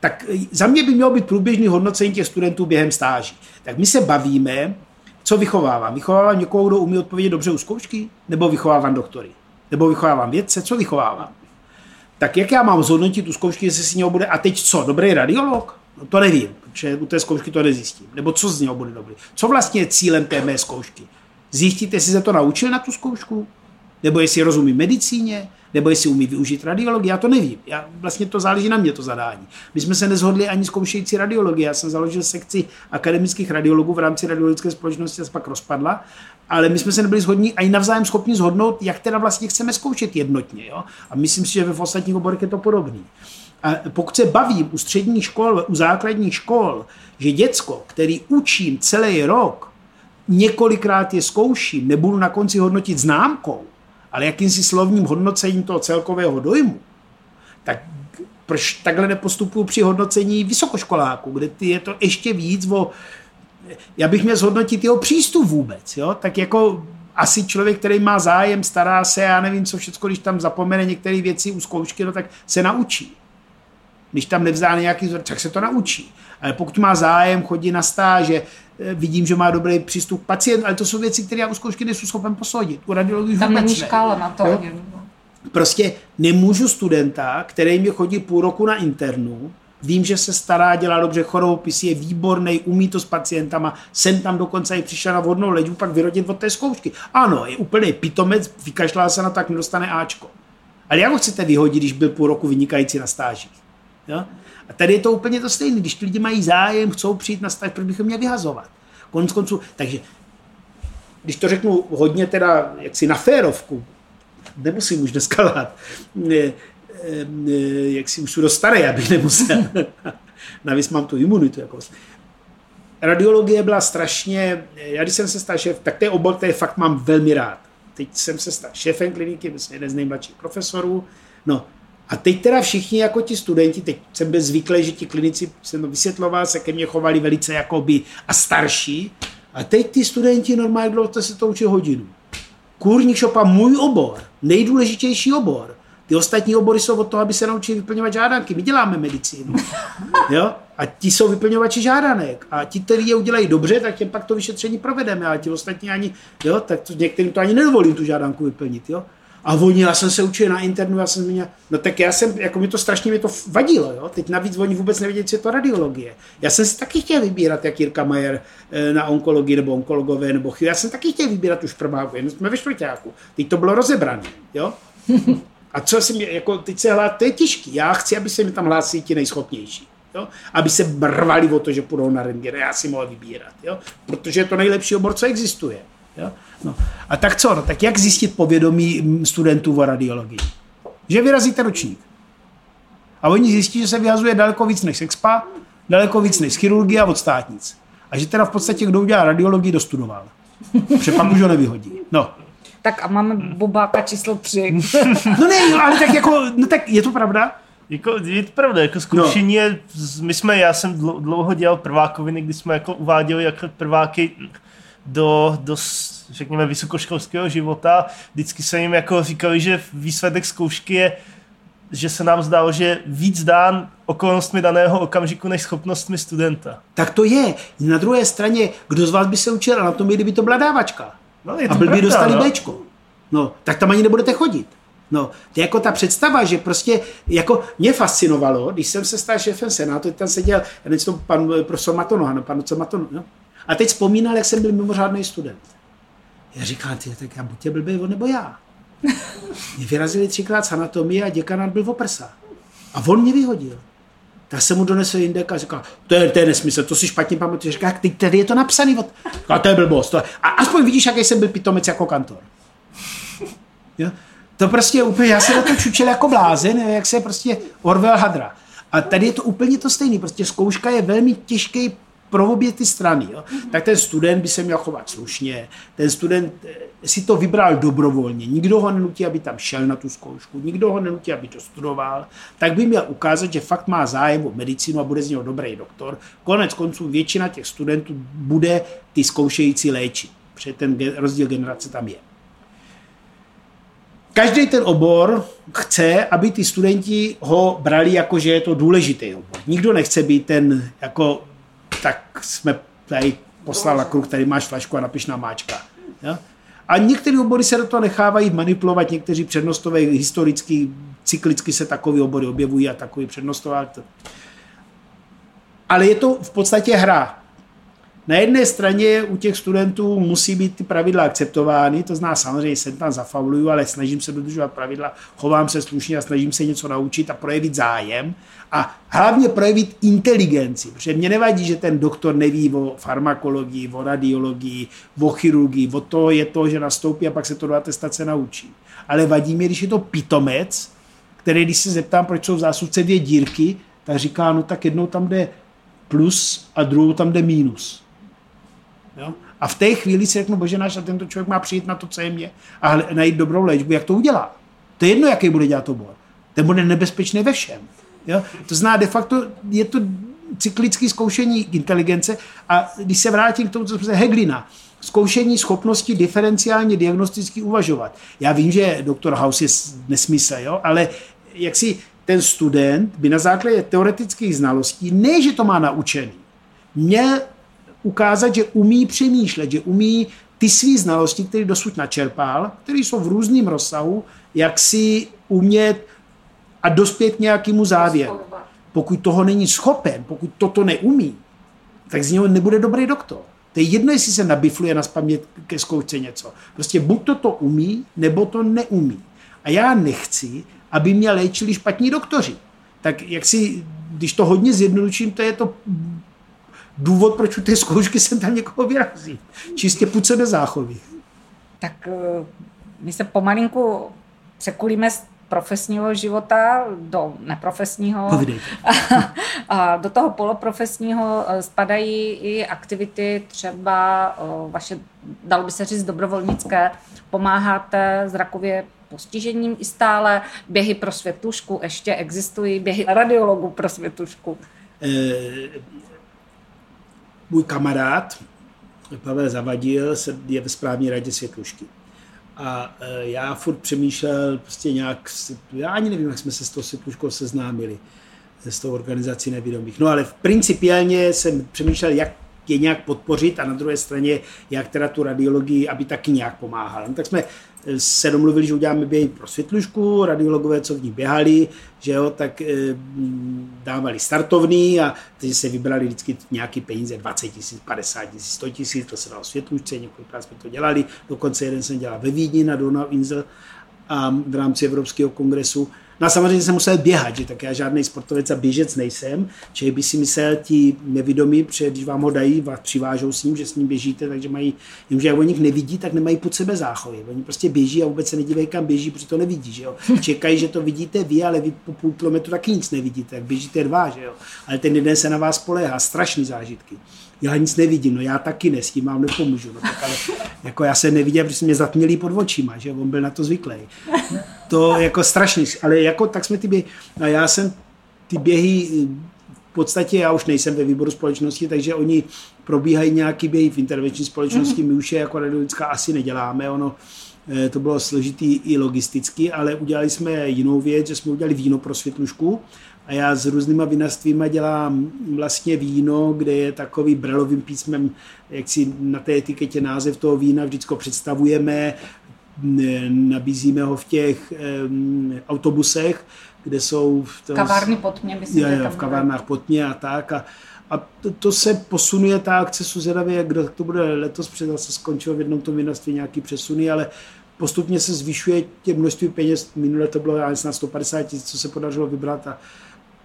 tak za mě by mělo být průběžný hodnocení těch studentů během stáží. Tak my se bavíme, co vychovávám. Vychovávám někoho, kdo umí odpovědět dobře u zkoušky? Nebo vychovávám doktory? Nebo vychovávám vědce? Co vychovávám? Tak jak já mám zhodnotit tu zkoušky, jestli si něho bude, a teď co, dobrý radiolog? No to nevím, protože u té zkoušky to nezjistím. Nebo co z něho bude dobrý? Co vlastně je cílem té mé zkoušky? Zjistit, jestli se to naučil na tu zkoušku? Nebo jestli rozumí medicíně? nebo jestli umí využít radiologii, já to nevím. Já, vlastně to záleží na mě, to zadání. My jsme se nezhodli ani zkoušející radiologie. Já jsem založil sekci akademických radiologů v rámci radiologické společnosti, se pak rozpadla, ale my jsme se nebyli shodní ani navzájem schopni zhodnout, jak teda vlastně chceme zkoušet jednotně. Jo? A myslím si, že ve ostatních oborech je to podobný. A pokud se bavím u středních škol, u základních škol, že děcko, který učím celý rok, několikrát je zkouším, nebudu na konci hodnotit známkou, ale jakýmsi slovním hodnocením toho celkového dojmu, tak proč takhle nepostupuju při hodnocení vysokoškoláků, kde ty je to ještě víc o... Já bych měl zhodnotit jeho přístup vůbec, jo? tak jako asi člověk, který má zájem, stará se, já nevím co všechno, když tam zapomene některé věci u zkoušky, no tak se naučí. Když tam nevzdá nějaký vzor, tak se to naučí. Ale pokud má zájem, chodí na stáže, eh, vidím, že má dobrý přístup k pacient, ale to jsou věci, které já u zkoušky nejsou schopen posoudit. U radiologii Tam není škála na to. Jo? Prostě nemůžu studenta, který mi chodí půl roku na internu, vím, že se stará, dělá dobře chorobopis, je výborný, umí to s pacientama, jsem tam dokonce i přišel na vodnou leďu, pak vyrodit od té zkoušky. Ano, je úplně pitomec, vykašlá se na tak, nedostane Ačko. Ale jak ho chcete vyhodit, když byl půl roku vynikající na stážích? Jo? A tady je to úplně to stejné. Když ti lidi mají zájem, chcou přijít na stáž, proč bychom měli vyhazovat? Konec konců, takže když to řeknu hodně teda jaksi na férovku, nemusím už dneska lát, jak si už jsou dost starý, abych nemusel. Navíc mám tu imunitu. Jako. Radiologie byla strašně, já když jsem se stal šéf, tak to je obor, který fakt mám velmi rád. Teď jsem se stal šéfem kliniky, myslím, jeden z nejmladších profesorů. No, a teď teda všichni jako ti studenti, teď jsem byl zvyklý, že ti klinici, jsem to vysvětloval, se ke mně chovali velice jakoby a starší. A teď ty studenti normálně dlouho se to učí hodinu. Kůrník šopa, můj obor, nejdůležitější obor. Ty ostatní obory jsou od toho, aby se naučili vyplňovat žádanky. My děláme medicínu. Jo? A ti jsou vyplňovači žádanek. A ti, kteří je udělají dobře, tak těm pak to vyšetření provedeme. A ti ostatní ani, jo, tak to, některým to ani nedovolím tu žádanku vyplnit. Jo? A oni, já jsem se učil na internu, já jsem měl, no tak já jsem, jako mi to strašně mi to vadilo, jo. Teď navíc oni vůbec nevěděli, co je to radiologie. Já jsem si taky chtěl vybírat, jak Jirka Majer eh, na onkologii nebo onkologové nebo chvíli. Já jsem taky chtěl vybírat už prváku, jen jsme ve čtvrtáku. Teď to bylo rozebrané, jo. A co jsem, jako teď se hlásí, to je těžký. Já chci, aby se mi tam hlásili ti nejschopnější. Jo? Aby se brvali o to, že půjdou na rentgen. Já si mohl vybírat. Jo? Protože je to nejlepší obor, co existuje. Jo? No. A tak co? No, tak jak zjistit povědomí studentů o radiologii? Že vyrazíte ročník. A oni zjistí, že se vyhazuje daleko víc než sexpa, daleko víc než chirurgie a od státnic. A že teda v podstatě kdo udělá radiologii, dostudoval. Protože pak už ho nevyhodí. No. Tak a máme bubáka číslo tři. no ne, ale tak jako, no tak je to pravda? Jako, je to pravda, jako zkoušení no. je, my jsme, já jsem dlouho dělal prvákoviny, kdy jsme jako uváděli jako prváky do, do řekněme, vysokoškolského života. Vždycky se jim jako říkali, že výsledek zkoušky je že se nám zdálo, že víc dán okolnostmi daného okamžiku než schopnostmi studenta. Tak to je. Na druhé straně, kdo z vás by se učil na tom, kdyby to byla dávačka? No, je to a byl by dostali no. Bčko. No, tak tam ani nebudete chodit. No, to je jako ta představa, že prostě, jako mě fascinovalo, když jsem se stal šéfem senátu, tam seděl, já nevím, to pan profesor Matonohan, pan docent Matonohan, no? A teď vzpomínal, jak jsem byl mimořádný student. Já říkám, ty, tak já buď tě blbý, on nebo já. Mě vyrazili třikrát z anatomie a děkanát byl v oprsa. A on mě vyhodil. Tak jsem mu donesl indek a říkal, to je, to je nesmysl, to si špatně pamatuješ. Říká, teď tady je to napsaný. Od... A to je blbost. To... A aspoň vidíš, jaký jsem byl pitomec jako kantor. Jo? To prostě úplně, já se na to čučil jako blázen, jak se prostě Orwell hadra. A tady je to úplně to stejné. Prostě zkouška je velmi těžký pro obě ty strany. Jo? Mm-hmm. Tak ten student by se měl chovat slušně, ten student eh, si to vybral dobrovolně, nikdo ho nenutí, aby tam šel na tu zkoušku, nikdo ho nenutí, aby to studoval, tak by měl ukázat, že fakt má zájem o medicínu a bude z něho dobrý doktor. Konec konců většina těch studentů bude ty zkoušející léčit, protože ten rozdíl generace tam je. Každý ten obor chce, aby ty studenti ho brali jako, že je to důležitý obor. Nikdo nechce být ten jako tak jsme tady poslal na kruh, tady máš flašku a napiš na máčka. Ja? A některé obory se do toho nechávají manipulovat, někteří přednostové historicky, cyklicky se takové obory objevují a takový přednostové. Ale je to v podstatě hra. Na jedné straně u těch studentů musí být ty pravidla akceptovány, to zná samozřejmě, jsem tam zafauluju, ale snažím se dodržovat pravidla, chovám se slušně a snažím se něco naučit a projevit zájem a hlavně projevit inteligenci, protože mě nevadí, že ten doktor neví o farmakologii, o radiologii, o chirurgii, o to je to, že nastoupí a pak se to do atestace naučí. Ale vadí mi, když je to pitomec, který, když se zeptám, proč jsou v zásuvce dvě dírky, tak říká, no tak jednou tam jde plus a druhou tam jde mínus. Jo? A v té chvíli si řeknu, bože náš, a tento člověk má přijít na to, co je mě a najít dobrou léčbu, jak to udělá. To je jedno, jaký bude dělat obor. Ten bude nebezpečný ve všem. Jo? To zná de facto, je to cyklické zkoušení inteligence a když se vrátím k tomu, co jsme Heglina, zkoušení schopnosti diferenciálně diagnosticky uvažovat. Já vím, že doktor House je nesmysl, jo? ale jak si ten student by na základě teoretických znalostí, ne, že to má naučený, měl ukázat, že umí přemýšlet, že umí ty své znalosti, které dosud načerpal, které jsou v různém rozsahu, jak si umět a dospět k nějakému závěru. Pokud toho není schopen, pokud toto neumí, tak z něho nebude dobrý doktor. To je jedno, jestli se nabifluje na spamět ke zkoušce něco. Prostě buď to to umí, nebo to neumí. A já nechci, aby mě léčili špatní doktoři. Tak jak si, když to hodně zjednoduším, to je to důvod, proč u té zkoušky jsem tam někoho vyrazí. Čistě půd se záchovy. Tak eh, my se pomalinku překulíme z profesního života do neprofesního. A do toho poloprofesního eh, spadají i aktivity třeba eh, vaše, dalo by se říct, dobrovolnické. Pomáháte zrakově postižením i stále. Běhy pro světlušku ještě existují, běhy radiologů pro světlušku. E, můj kamarád Pavel Zavadil je ve správní radě světlušky. A e, já furt přemýšlel prostě nějak, já ani nevím, jak jsme se s tou světluškou seznámili, s tou organizací nevědomých. No ale v principiálně jsem přemýšlel, jak je nějak podpořit a na druhé straně, jak teda tu radiologii, aby taky nějak pomáhala. No, tak jsme se domluvili, že uděláme běhy pro světlušku, radiologové, co v ní běhali, že jo, tak e, dávali startovný a teď se vybrali vždycky nějaký peníze, 20 tisíc, 50 tisíc, 100 tisíc, to se dalo světlušce, několikrát jsme to dělali, dokonce jeden jsem dělal ve Vídni na Donau Insel a v rámci Evropského kongresu No a samozřejmě jsem musel běhat, že tak já žádný sportovec a běžec nejsem, že by si myslel ti nevědomí, protože když vám ho dají, vás přivážou s ním, že s ním běžíte, takže mají, jenže jak o nich nevidí, tak nemají pod sebe záchovy. Oni prostě běží a vůbec se nedívají, kam běží, protože to nevidí. Že jo? Čekají, že to vidíte vy, ale vy po půl kilometru taky nic nevidíte, tak běžíte dva, že jo? ale ten jeden se na vás poléhá, strašný zážitky já nic nevidím, no já taky ne, s tím vám nepomůžu. No, tak ale, jako já se neviděl, protože mě zatmělý pod očima, že on byl na to zvyklý. To jako strašný, ale jako tak jsme ty běhy, a já jsem ty běhy v podstatě já už nejsem ve výboru společnosti, takže oni probíhají nějaký běhy v intervenční společnosti, my už je jako radiologická asi neděláme, ono eh, to bylo složitý i logisticky, ale udělali jsme jinou věc, že jsme udělali víno pro světlušku a já s různýma vinastvíma dělám vlastně víno, kde je takový brelovým písmem, jak si na té etiketě název toho vína vždycky představujeme, nabízíme ho v těch um, autobusech, kde jsou... To, Kavárny pod mě, myslím, je, je, v kavárnách pod mě a tak. A, a to, to, se posunuje, ta akce Suzedavě, jak to bude letos, protože se skončilo v jednom tom vinaství nějaký přesuny, ale postupně se zvyšuje tě množství peněz. Minule to bylo na 150 tisíc, co se podařilo vybrat a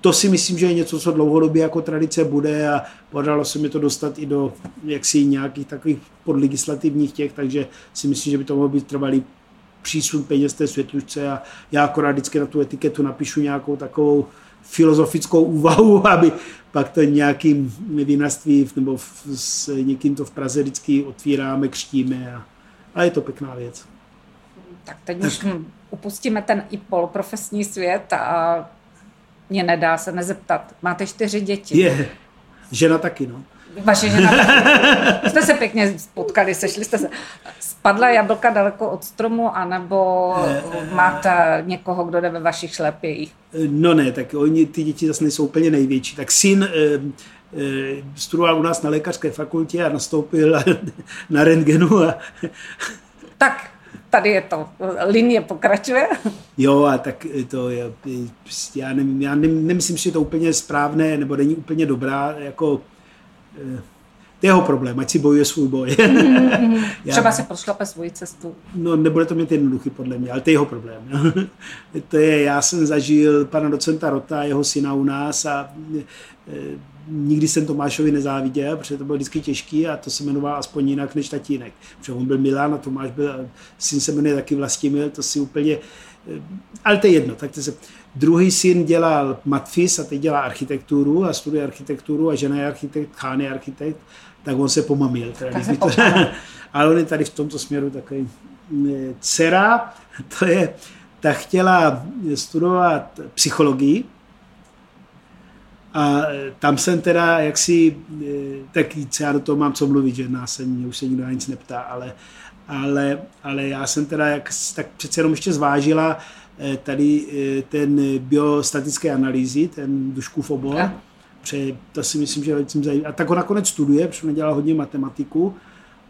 to si myslím, že je něco, co dlouhodobě jako tradice bude a podařilo se mi to dostat i do jaksi nějakých takových podlegislativních těch, takže si myslím, že by to mohlo být trvalý přísun peněz té světlušce a já akorát vždycky na tu etiketu napíšu nějakou takovou filozofickou úvahu, aby pak to nějakým vinařství nebo s někým to v Praze vždycky otvíráme, křtíme a, a je to pěkná věc. Tak teď už upustíme ten i poloprofesní svět a mě nedá se nezeptat. Máte čtyři děti. Je, žena taky, no. Vaše žena taky. Jste se pěkně spotkali, sešli jste se. Spadla jablka daleko od stromu, anebo máte někoho, kdo jde ve vašich šlepějích? No ne, tak oni, ty děti zase nejsou úplně největší. Tak syn eh, eh, studoval u nás na lékařské fakultě a nastoupil na rentgenu a tak tady je to, linie pokračuje. Jo, a tak to je, prostě já, nevím, já nemyslím, že je to úplně správné, nebo není úplně dobrá, jako eh, to je jeho problém, ať si bojuje svůj boj. Mm-hmm. já, Třeba si prošlape svoji cestu. No, nebude to mít jednoduchý podle mě, ale to je jeho problém. to je, já jsem zažil pana docenta Rota, jeho syna u nás a eh, nikdy jsem Tomášovi nezáviděl, protože to bylo vždycky těžký a to se jmenoval aspoň jinak než tatínek. Protože on byl Milan a Tomáš byl, syn se jmenuje taky Vlastimil, to si úplně, eh, ale to je jedno. Tak to se, druhý syn dělal matfis a teď dělá architekturu a studuje architekturu a žena je architekt, chán je architekt, tak on se pomamil. Teda, se to, ale on je tady v tomto směru takový eh, dcera, to je, ta chtěla studovat psychologii, a tam jsem teda jaksi, e, tak já do toho mám co mluvit, že nás se mě už se nikdo na nic neptá, ale ale, ale já jsem teda jak, tak přece jenom ještě zvážila eh, tady eh, ten biostatické analýzy, ten Duškův obor. Pře, to si myslím, že jsem zajímavý. A tak ho nakonec studuje, protože on dělá hodně matematiku.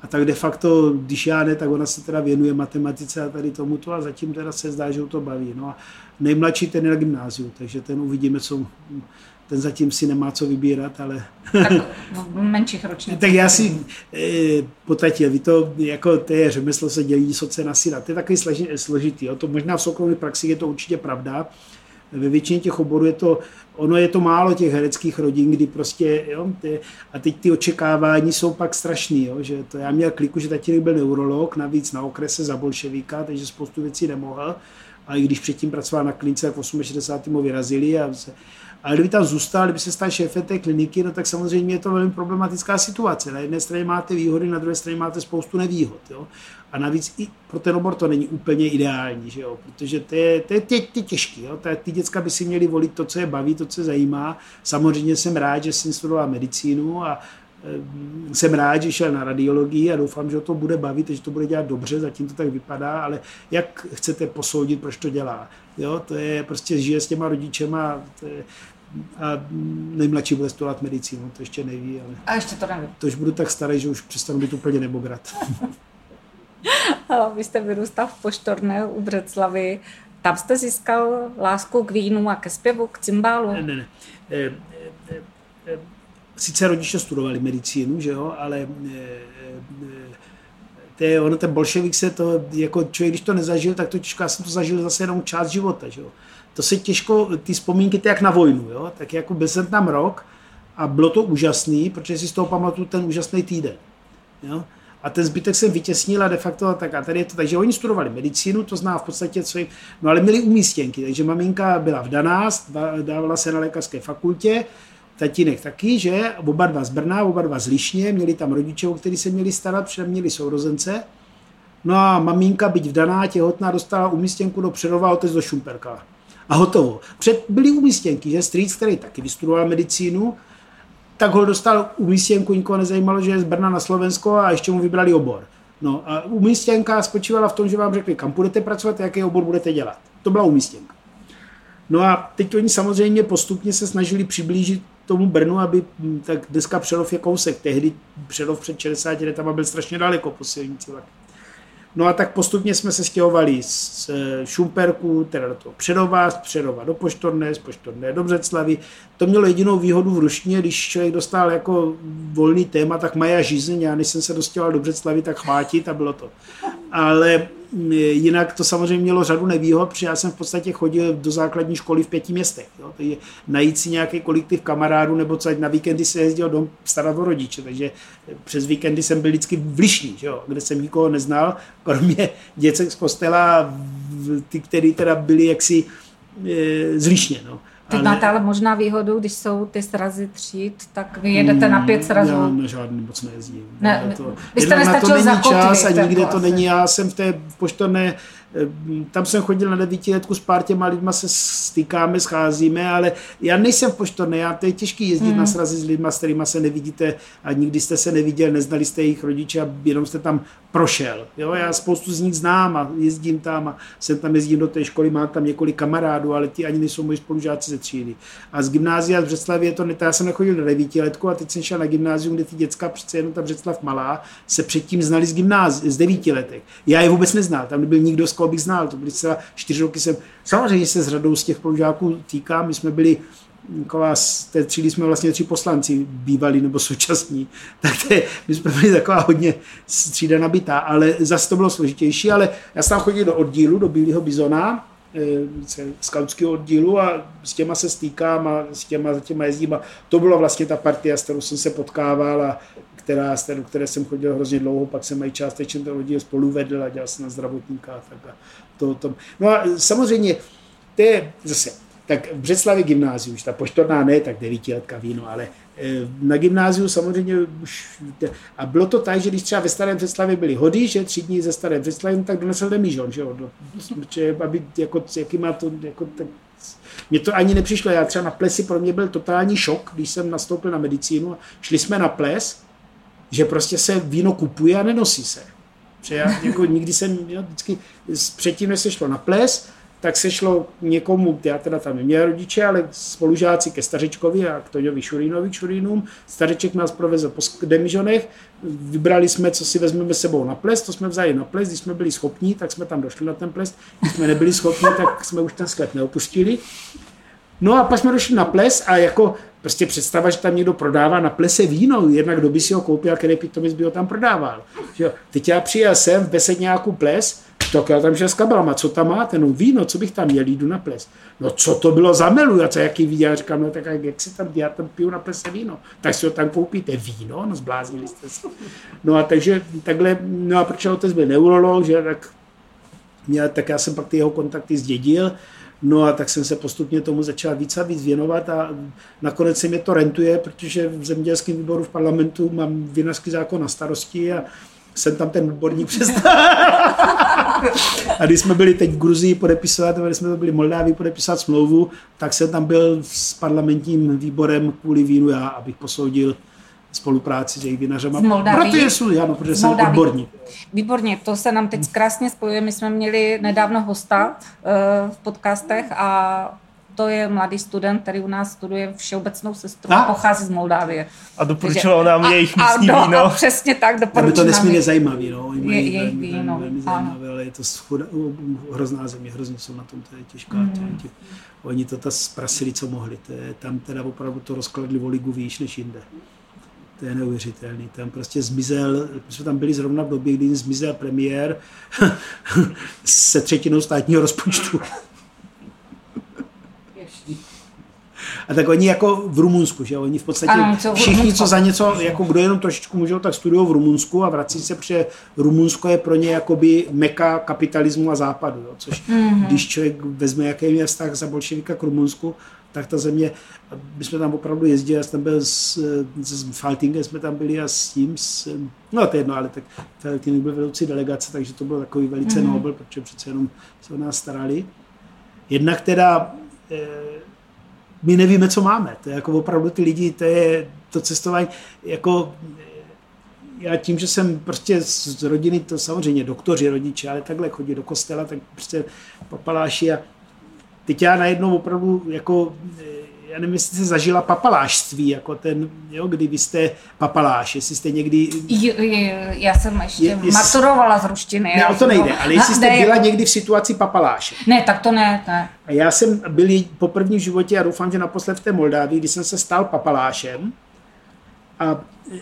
A tak de facto, když já ne, tak ona se teda věnuje matematice a tady tomuto a zatím teda se zdá, že ho to baví. No a nejmladší ten je na gymnáziu, takže ten uvidíme, co ten zatím si nemá co vybírat, ale... Tak v menších ročníků. tak já si e, potatil, vy to, jako to je řemeslo se dělí soce na syna, to je takový složitý, jo. to možná v soukromé praxi je to určitě pravda, ve většině těch oborů je to, ono je to málo těch hereckých rodin, kdy prostě, jo, ty, a teď ty očekávání jsou pak strašný, jo, že to já měl kliku, že tatínek byl neurolog, navíc na okrese za bolševíka, takže spoustu věcí nemohl, a i když předtím pracoval na klinice, tak v 68. mu vyrazili a se, ale kdyby tam zůstal, kdyby se stal šéfem té kliniky, no tak samozřejmě je to velmi problematická situace. Na jedné straně máte výhody, na druhé straně máte spoustu nevýhod. Jo? A navíc i pro ten obor to není úplně ideální, že jo? protože to je, to je, to je, to je těžký. Ty děcka by si měli volit to, co je baví, to, co je zajímá. Samozřejmě jsem rád, že jsem studoval medicínu a jsem rád, že šel na radiologii a doufám, že to bude bavit, že to bude dělat dobře, zatím to tak vypadá, ale jak chcete posoudit, proč to dělá? Jo, to je prostě žije s těma rodičema, to je, a nejmladší bude studovat medicínu, to ještě neví. Ale a ještě to neví. To už budu tak starý, že už přestanu být úplně nebograt. Vy jste vyrůstal v Poštorné u Břeclavy. Tam jste získal lásku k vínu a ke zpěvu, k cymbálu? Ne, ne, ne. E, e, e, sice rodiče studovali medicínu, že jo, ale to je, ono, ten bolševik se to, jako člověk, když to nezažil, tak to těžko, já jsem to zažil zase jenom část života, že jo. To se těžko, ty vzpomínky, to jak na vojnu, jo, tak jako byl jsem tam rok a bylo to úžasný, protože si z toho pamatuju ten úžasný týden, jo. A ten zbytek jsem vytěsnil a de facto tak a tady je to, takže oni studovali medicínu, to zná v podstatě co jim, no ale měli umístěnky, takže maminka byla vdaná, dávala se na lékařské fakultě, tatínek taky, že oba dva z Brna, oba dva z Lišně, měli tam rodiče, o který se měli starat, protože měli sourozence. No a maminka, byť vdaná, těhotná, dostala umístěnku do Přerova, otec do Šumperka. A hotovo. Před byly umístěnky, že strýc, který taky vystudoval medicínu, tak ho dostal umístěnku, nikoho nezajímalo, že je z Brna na Slovensko a ještě mu vybrali obor. No a umístěnka spočívala v tom, že vám řekli, kam budete pracovat, jaký obor budete dělat. To byla umístěnka. No a teď oni samozřejmě postupně se snažili přiblížit tomu Brnu, aby hm, tak dneska Přerov je kousek. Tehdy Přerov před 60 letama byl strašně daleko po silnici No a tak postupně jsme se stěhovali z Šumperku, teda do toho Přerova, z Přerova do Poštorné, z Poštorné do Břeclavy. To mělo jedinou výhodu v ruštině, když člověk dostal jako volný téma, tak Maja Žízeň, já než jsem se dostal do Břeclavy, tak chvátit a bylo to. Ale Jinak to samozřejmě mělo řadu nevýhod, protože já jsem v podstatě chodil do základní školy v pěti městech. Jo. Takže najít si nějaký kolektiv kamarádů nebo co, na víkendy se jezdil dom starat o rodiče, takže přes víkendy jsem byl vždycky v Lišní, jo, kde jsem nikoho neznal, kromě děcek z kostela, ty, který teda byli jaksi e, zlišně. No. Teď ale... máte ale možná výhodu, když jsou ty srazy tříd, tak vy jedete na pět srazů. Já na žádný moc nejezdím. Ne, to, vy jste nestačil na to není čas a nikde to není. Já jsem v té poštovné Ehm, tam jsem chodil na devítiletku s pár těma lidma se stýkáme, scházíme, ale já nejsem v poštorné, já to je těžký jezdit mm. na srazy s lidma, s kterými se nevidíte a nikdy jste se neviděl, neznali jste jejich rodiče a jenom jste tam prošel. Jo? Já spoustu z nich znám a jezdím tam a jsem tam jezdím do té školy, mám tam několik kamarádů, ale ti ani nejsou moji spolužáci ze třídy. A z gymnázia z Břeclavy je to ne, já jsem nechodil na devítiletku a teď jsem šel na gymnázium, kde ty děcka, přece jenom ta Břeclav malá, se předtím znali z gymnázi, z devítiletek. Já je vůbec neznal, tam nebyl nikdo z koho bych znal. To byly celá čtyři roky jsem, samozřejmě se s řadou z těch spolužáků týká, my jsme byli taková, z té třídy jsme vlastně tři poslanci bývalí nebo současní, tak to je, my jsme byli taková hodně třída nabitá, ale zase to bylo složitější, ale já jsem tam chodil do oddílu, do Bílého bizona, eh, skautského oddílu a s těma se stýkám a s těma, za těma jezdím a to byla vlastně ta partia, s kterou jsem se potkával a která, do které jsem chodil hrozně dlouho, pak jsem i částečně ten oddíl spolu vedl a dělal jsem na zdravotníka. Tak a to, to. No a samozřejmě, to je zase, tak v Břeclavě gymnázium, už ta poštorná ne, tak devítiletka víno, ale eh, na gymnáziu samozřejmě už, a bylo to tak, že když třeba ve Starém Břeclavě byly hody, že tři dní ze Staré Břeclavy, tak donesl demižon, že jo, do, že, aby, jako, jaký má to, jako, tak, mně to ani nepřišlo, já třeba na plesi pro mě byl totální šok, když jsem nastoupil na medicínu, šli jsme na ples že prostě se víno kupuje a nenosí se. Já jako nikdy jsem, jo, vždycky předtím, než se šlo na ples, tak se šlo někomu, já teda tam neměl rodiče, ale spolužáci ke Stařečkovi a k Toňovi Šurínovi, Šurínům. Stařeček nás provezl po demižonech, vybrali jsme, co si vezmeme sebou na ples, to jsme vzali na ples, když jsme byli schopní, tak jsme tam došli na ten ples, když jsme nebyli schopni, tak jsme už ten sklep neopustili. No a pak jsme došli na ples a jako prostě představa, že tam někdo prodává na plese víno, jednak kdo by si ho koupil, který pitomec by ho tam prodával. Že Teď já přijel sem v Besedňáku ples, tak já tam šel s kabelama, co tam máte, no víno, co bych tam měl, jdu na ples. No co to bylo za melu, a co jaký já říkám, no tak jak si tam, já tam piju na plese víno, tak si ho tam koupíte, víno, no zbláznili jste se. No a takže takhle, no a protože otec byl neurolog, že tak, měl, tak já jsem pak ty jeho kontakty zdědil, No a tak jsem se postupně tomu začal víc a víc věnovat a nakonec se mě to rentuje, protože v zemědělském výboru v parlamentu mám vinařský zákon na starosti a jsem tam ten odborník přestal. a když jsme byli teď v Gruzii podepisovat, když jsme byli v Moldávii podepisovat smlouvu, tak jsem tam byl s parlamentním výborem kvůli vínu já, abych posoudil spolupráci s jejich vinařema. Z Moldávii? Protože jsou, ano, protože jsem odborník. Výborně, to se nám teď krásně spojuje. My jsme měli nedávno hosta uh, v podcastech a to je mladý student, který u nás studuje všeobecnou sestru a A? pochází z Moldávie. A doporučoval nám a, jejich a, místní no, víno. A přesně tak, je doporučuji to nám nesmírně je- zajímavý, no. Oni mají je- jejich velmi, víno, velmi, zajímavé, ale je to schoda, hrozná země, hrozně jsou na tom, to je těžká. Mm. Tě, oni to ta zprasili, co mohli. To je, tam teda opravdu to rozkladli o ligu výš než jinde. To je neuvěřitelný. Tam prostě zmizel, my jsme tam byli zrovna v době, kdy zmizel premiér se třetinou státního rozpočtu. A tak oni jako v Rumunsku, že oni v podstatě Ano, co v všichni, co za něco, jako kdo jenom trošičku můžou, tak studují v Rumunsku a vrací se, protože Rumunsko je pro ně jakoby meka kapitalismu a západu, jo, což mm-hmm. když člověk vezme, jaký je vztah za bolševika k Rumunsku, tak ta země, my jsme tam opravdu jezdili, já jsem tam byl s, s Faltingem, jsme tam byli a s tím, s, no to je jedno, ale tak Falting byl vedoucí delegace, takže to bylo takový velice mm-hmm. nobel, protože přece jenom se o nás starali. Jednak teda eh, my nevíme, co máme. To je jako opravdu ty lidi, to je to cestování, jako eh, já tím, že jsem prostě z rodiny, to samozřejmě doktoři, rodiče, ale takhle chodí do kostela, tak prostě papaláši a teď já najednou opravdu jako, eh, já nevím, jestli jste zažila papalášství, jako ten, jo, kdy vy jste papaláš, jestli jste někdy, Jo, jo, Já jsem ještě Je- je- maturovala z ruštiny. ne, o to jsem nejde, ale jestli jste ne, byla jako- někdy v situaci papaláše. Ne, tak to ne, ne. A já jsem byl po prvním životě a doufám, že naposled v té Moldávii, kdy jsem se stal papalášem. A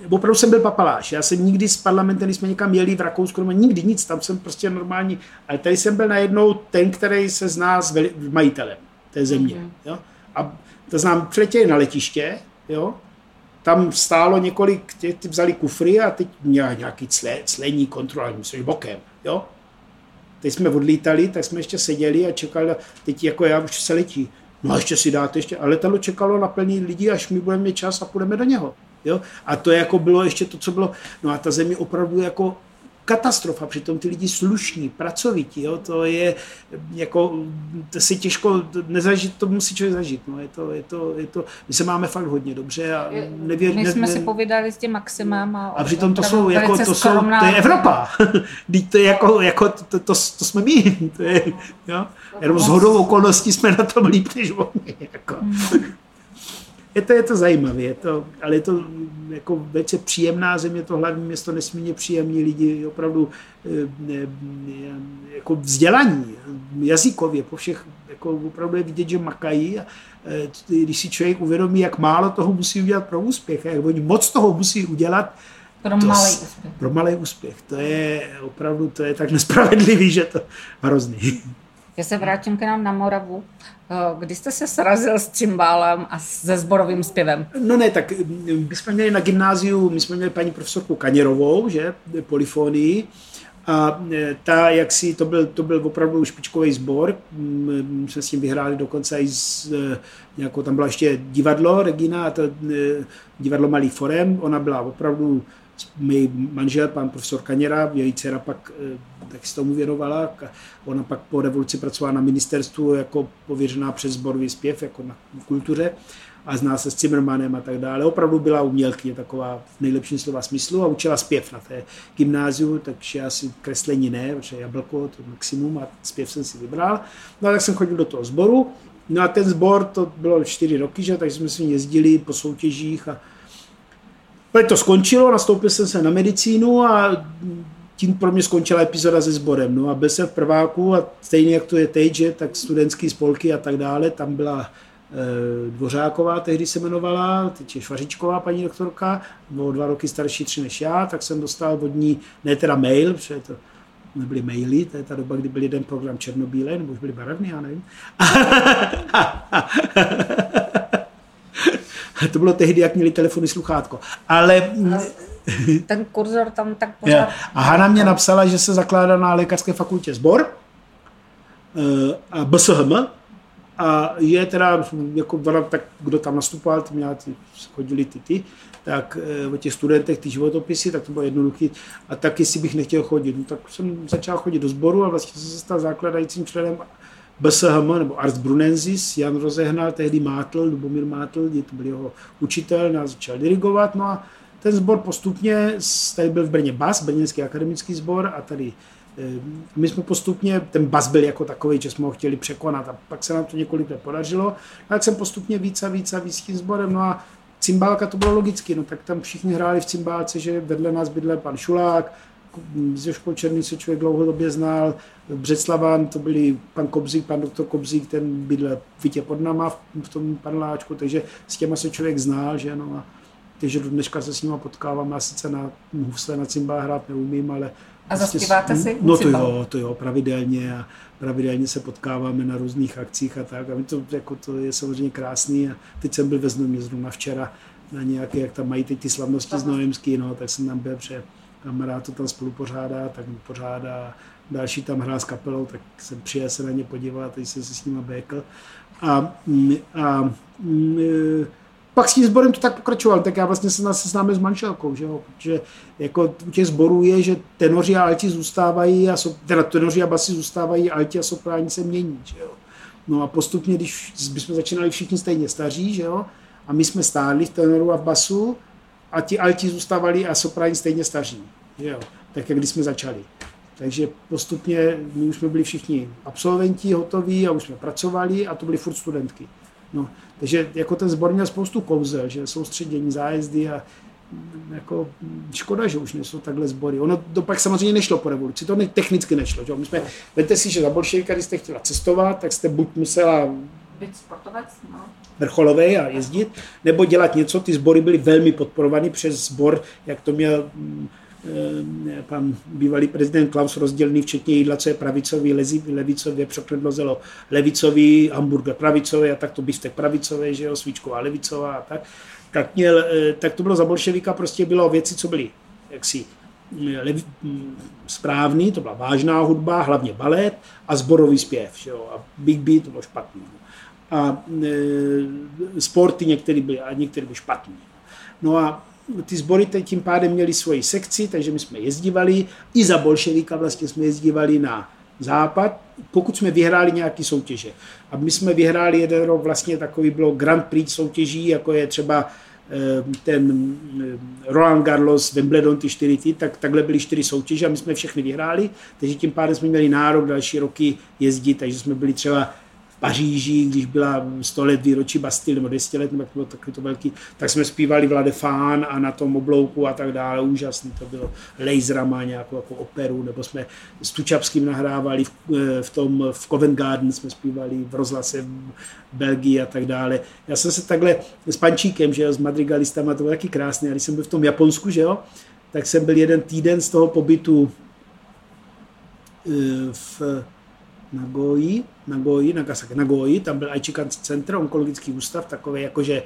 opravdu jsem byl papaláš. Já jsem nikdy s parlamentem, když jsme někam jeli v Rakousku, nikdy nic, tam jsem prostě normální. Ale tady jsem byl najednou ten, který se zná s veli- majitelem té země. Mm-hmm. Jo? A to znám, přiletěli na letiště, jo? tam stálo několik, těch, ty vzali kufry a teď měl nějaký cle, clení kontrola, myslím, bokem. Jo? Teď jsme odlítali, tak jsme ještě seděli a čekali, teď jako já už se letí. No a ještě si dáte ještě, a letadlo čekalo na plný lidí, až my budeme mít čas a půjdeme do něho. Jo? A to jako bylo ještě to, co bylo, no a ta země opravdu jako katastrofa, přitom ty lidi slušní, pracovití, jo? to je jako, to si těžko nezažít, to musí člověk zažít, no, je to, je to, je to, my se máme fakt hodně dobře a nevěř, My jsme ne, si povídali s tím Maximem. A, a přitom to jsou, jako, to, jsou, to je Evropa. Teď to je jako, jako to, to, to, to jsme my. To je, jo? Jenom s hodou okolností jsme na tom líp než oni. Jako. Je to, je to zajímavé, je to, ale je to jako velice příjemná země, to hlavní město, nesmírně příjemní lidi, opravdu eh, eh, jako vzdělaní, jazykově, po všech, jako opravdu je vidět, že makají a eh, když si člověk uvědomí, jak málo toho musí udělat pro úspěch, a jak oni moc toho musí udělat, Pro to malý úspěch. Pro malý úspěch. To je opravdu, to je tak nespravedlivý, že to hrozný. Já se vrátím k nám na Moravu. Eh, Kdy jste se srazil s cymbálem a se zborovým zpěvem? No ne, tak my jsme měli na gymnáziu, my jsme měli paní profesorku Kaněrovou, že, polifonii, a e, ta, jak si, to byl, to byl opravdu špičkový sbor, Mm, my jsme s tím vyhráli dokonce i e, nějakou, tam byla ještě divadlo, Regina, a to divadlo Malý forem, ona byla opravdu můj manžel, pan profesor Kaněra, její dcera pak e, tak se tomu věnovala. Ona pak po revoluci pracovala na ministerstvu jako pověřená přes sborový zpěv, jako na kultuře. a zná se s Zimmermanem a tak dále. Opravdu byla umělkyně taková v nejlepším slova smyslu a učila zpěv na té gymnáziu, takže asi kreslení ne, protože jablko to maximum a zpěv jsem si vybral. No a tak jsem chodil do toho sboru, no a ten sbor to bylo čtyři roky, že, takže jsme si jezdili po soutěžích a to skončilo, nastoupil jsem se na medicínu a tím pro mě skončila epizoda se sborem. No a byl jsem v prváku a stejně jak to je teď, že, tak studentský spolky a tak dále, tam byla e, Dvořáková, tehdy se jmenovala, teď je Švařičková paní doktorka, bylo dva roky starší tři než já, tak jsem dostal od ní, ne teda mail, protože to nebyly maily, to je ta doba, kdy byl jeden program černobílé, nebo už byly barevný, já nevím. to bylo tehdy, jak měli telefony sluchátko. Ale ten kurzor tam tak pořád... A Hana mě napsala, že se zakládá na lékařské fakultě sbor eh, a BSHM a je teda, jako tak kdo tam nastupoval, ty měla, ty, chodili ty, ty, tak eh, o těch studentech ty životopisy, tak to bylo jednoduché. A tak, jestli bych nechtěl chodit, no, tak jsem začal chodit do sboru a vlastně jsem se stal základajícím členem BSHM nebo Ars Brunensis, Jan rozehnal, tehdy Mátl, Lubomír Mátl, to byl jeho učitel, nás začal dirigovat, no a ten sbor postupně, tady byl v Brně BAS, Brněnský akademický sbor a tady eh, my jsme postupně, ten bas byl jako takový, že jsme ho chtěli překonat a pak se nám to několik podařilo. A tak jsem postupně víc a víc a víc tím sborem. No a cymbálka to bylo logicky, no tak tam všichni hráli v cymbálce, že vedle nás bydlel pan Šulák, ze škol Černý se člověk dlouhodobě znal, Břeclavan, to byli pan Kobzík, pan doktor Kobzík, ten bydlel vitě pod náma v tom paneláčku, takže s těma se člověk znal, že no a takže do dneška se s nimi potkávám. Já sice na husle na cymbál hrát neumím, ale... A prostě zaspíváte si? No to jo, to jo, pravidelně a pravidelně se potkáváme na různých akcích a tak. A my to, jako to je samozřejmě krásný. A teď jsem byl ve Znojmě zrovna včera na nějaké, jak tam mají teď ty slavnosti znojemský, no, tak jsem tam byl, protože kamarád to tam spolu pořádá, tak pořádá. Další tam hrál s kapelou, tak jsem přijel se na ně podívat, teď jsem se s nimi békl. A, a, a pak s tím sborem to tak pokračoval, tak já vlastně se nás seznámil s manželkou, že jo? protože jako u těch sborů je, že tenoři a alti zůstávají, a so, teda tenoři a basy zůstávají, alti a sopráni se mění. Že jo? No a postupně, když bychom začínali všichni stejně staří, že jo? a my jsme stáli v tenoru a v basu, a ti alti zůstávali a sopráni stejně staří. Jo? Tak jak když jsme začali. Takže postupně my už jsme byli všichni absolventi, hotoví a už jsme pracovali a to byly furt studentky. No, takže jako ten sbor měl spoustu kouzel, že soustředění, zájezdy a jako škoda, že už nejsou takhle sbory. Ono to pak samozřejmě nešlo po revoluci, to ne, technicky nešlo. Že? My jsme, vemte si, že za bolševika, když jste chtěla cestovat, tak jste buď musela být sportovec, no. vrcholový a jezdit, nebo dělat něco. Ty sbory byly velmi podporovaný přes sbor, jak to měl Eh, pan bývalý prezident Klaus rozdělený, včetně jídla, co je pravicový, lezi, levicově, překledlo zelo levicový, hamburger pravicový a tak to biftek pravicový, že jo, svíčková levicová a tak. Tak, měl, eh, tak to bylo za bolševika, prostě bylo věci, co byly jaksi eh, levi, hm, správný, to byla vážná hudba, hlavně balet a zborový zpěv, že jo, a Big Beat to bylo špatný. A e, sporty některé byly, a některé byly špatný. No a ty sbory tím pádem měly svoji sekci, takže my jsme jezdívali, i za bolševíka vlastně jsme jezdívali na západ, pokud jsme vyhráli nějaké soutěže. A my jsme vyhráli jeden rok vlastně takový bylo Grand Prix soutěží, jako je třeba eh, ten eh, Roland Garros, Wimbledon, ty čtyři ty, tak takhle byly čtyři soutěže a my jsme všechny vyhráli, takže tím pádem jsme měli nárok další roky jezdit, takže jsme byli třeba Paříži, když byla 100 let výročí Bastille, nebo 200 let, nebo to bylo takový to velký, tak jsme zpívali Vlade Fán a na tom oblouku a tak dále, úžasný to bylo, laserama nějakou jako operu, nebo jsme s Tučapským nahrávali v, eh, v tom, v Covent Garden jsme zpívali v rozhlase v Belgii a tak dále. Já jsem se takhle s Pančíkem, že jo, s madrigalistama, to bylo taky krásné, když jsem byl v tom Japonsku, že jo, tak jsem byl jeden týden z toho pobytu eh, v Nagoji, Nagoji, Nagasaki, Nagoji, tam byl Aichikan Center, onkologický ústav, takový jakože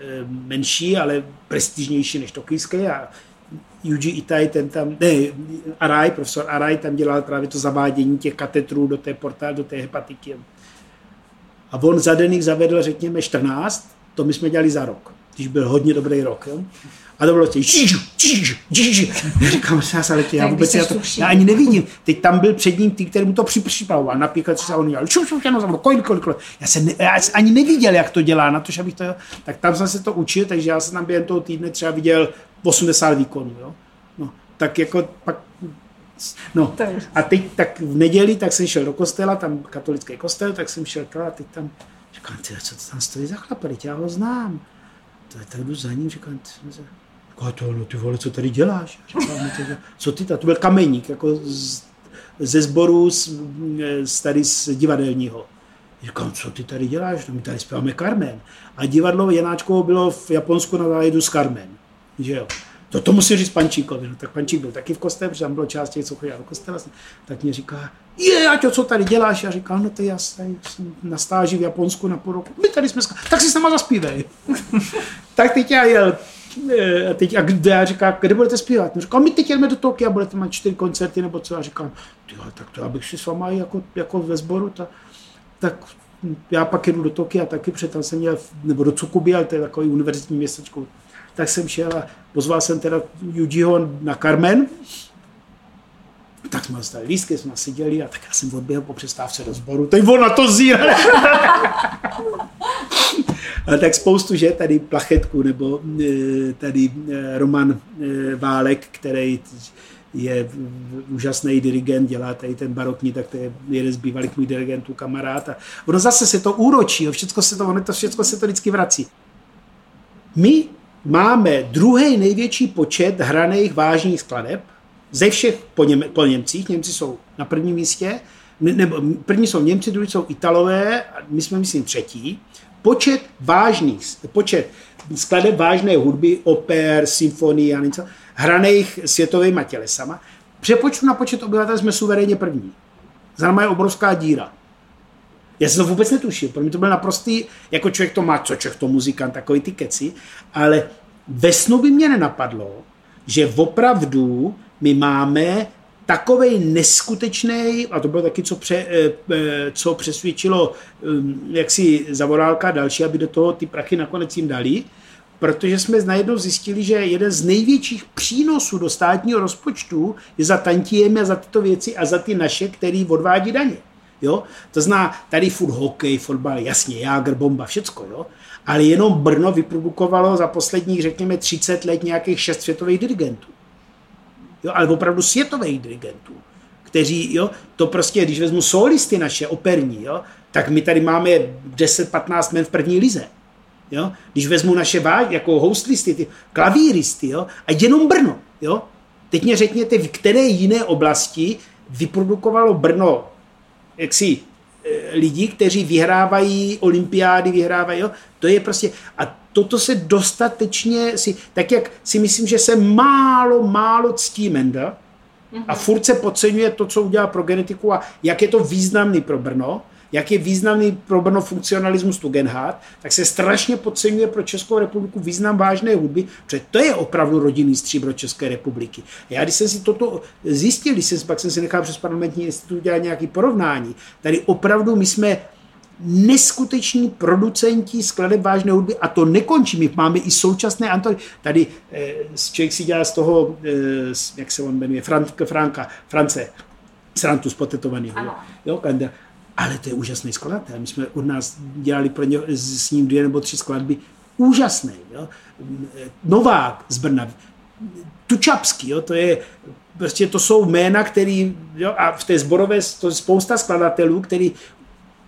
eh, menší, ale prestižnější než tokijský a Yuji Itai, ten tam, ne, Arai, profesor Arai tam dělal právě to zavádění těch katetrů do té portálu, do té hepatiky. A on za den jich zavedl, řekněme, 14, to my jsme dělali za rok. když byl hodně dobrý rok. Jo? A to bylo těch žížu, žížu, žížu. Říkám se, ale tě, já vůbec já, to, já ani nevidím. Teď tam byl před ním ty, který mu to připravoval. Například se on dělal šup, šup, šup, kolik, kolik, kolik. Já, jsem, já jsem ani neviděl, jak to dělá, na to, že abych to, tak tam jsem se to učil, takže já jsem tam během toho týdne třeba viděl 80 výkonů. Jo? No, tak jako pak No a teď tak v neděli, tak jsem šel do kostela, tam katolický kostel, tak jsem šel a teď tam, říkám, ty, co to tam stojí za chlapa, já ho znám. To, tak jdu za ním, říkám, Říká to, no ty vole, co tady děláš? Říkám, no, co ty to? To byl kameník, jako z, ze sboru z, z, tady z divadelního. Říkám, co ty tady děláš? No my tady zpíváme Carmen. A divadlo Janáčkovo bylo v Japonsku na zájedu s Carmen. Že jo? To, to musím říct Pančíkovi. No, tak Pančík byl taky v kostele, protože tam bylo část těch, co chodila do kostela. Tak mě říká, je, a co tady děláš? Já říkám, no to já jsem na stáži v Japonsku na půl roku. My tady jsme, tak si s náma zaspívej. tak teď já jel a teď a kde já říkám, kde budete zpívat? No říkám, my teď jdeme do Tokia, budete mít čtyři koncerty nebo co? A říkám, tak to já bych si s váma jako, jako ve sboru, ta, tak já pak jdu do Tokia taky, protože tam jsem měl, nebo do Cukubi, ale to je takový univerzitní městečko. Tak jsem šel a pozval jsem teda Yujiho na Carmen, tak jsme dostali lístky, jsme seděli a tak já jsem odběhl po přestávce do sboru. Teď on na to zíral. Tak spoustu, že tady Plachetku nebo e, tady e, Roman e, Válek, který je úžasný dirigent, dělá tady ten barokní, tak to je jeden z bývalých mých dirigentů, kamarád. A ono zase se to úročí, všechno se to, ono to, všechno se to vždycky vrací. My máme druhý největší počet hraných vážných skladeb ze všech po, Něm, po Němcích. Němci jsou na prvním místě, nebo první jsou Němci, druhý jsou Italové, my jsme, myslím, třetí počet vážných, počet skladeb vážné hudby, oper, symfonie a něco, hraných světovými tělesama, přepočtu na počet obyvatel jsme suverénně první. Za je obrovská díra. Já jsem to vůbec netušil, pro mě to byl naprostý, jako člověk to má, co člověk to muzikant, takový ty keci, ale ve snu by mě nenapadlo, že opravdu my máme takovej neskutečný, a to bylo taky, co, pře, eh, eh, co přesvědčilo hm, jak si Zavorálka další, aby do toho ty prachy nakonec jim dali, protože jsme najednou zjistili, že jeden z největších přínosů do státního rozpočtu je za tantiemy a za tyto věci a za ty naše, který odvádí daně. Jo? To zná tady furt hokej, fotbal, jasně, jágr, bomba, všecko, jo? Ale jenom Brno vyprodukovalo za posledních, řekněme, 30 let nějakých šest světových dirigentů jo, ale opravdu světových dirigentů, kteří, jo, to prostě, když vezmu solisty naše, operní, jo, tak my tady máme 10-15 men v první lize. Jo? Když vezmu naše váž, jako hostlisty, ty klavíristy, jo? a jenom Brno. Jo? Teď mě řekněte, v které jiné oblasti vyprodukovalo Brno jaksi e, lidi, kteří vyhrávají olympiády, vyhrávají, jo? to je prostě, a toto se dostatečně, si, tak jak si myslím, že se málo, málo ctí Menda a mhm. furt se podceňuje to, co udělal pro genetiku a jak je to významný pro Brno, jak je významný pro Brno funkcionalismus Tugendhat, tak se strašně podceňuje pro Českou republiku význam vážné hudby, protože to je opravdu rodinný stříbro České republiky. Já když jsem si toto zjistil, když jsem, pak jsem si nechal přes parlamentní institut dělat nějaký porovnání, tady opravdu my jsme neskuteční producenti skladeb vážné hudby a to nekončí. My máme i současné Antony. Tady eh, člověk si dělá z toho, eh, jak se on jmenuje, Frank, Franka, France, Srantus potetovaný. Jo, ale to je úžasný skladatel. My jsme od nás dělali pro ně, s ním dvě nebo tři skladby. Úžasný. Jo? Novák z Brna. Tučapský, jo? to je prostě to jsou jména, který, jo, a v té zborové to je spousta skladatelů, který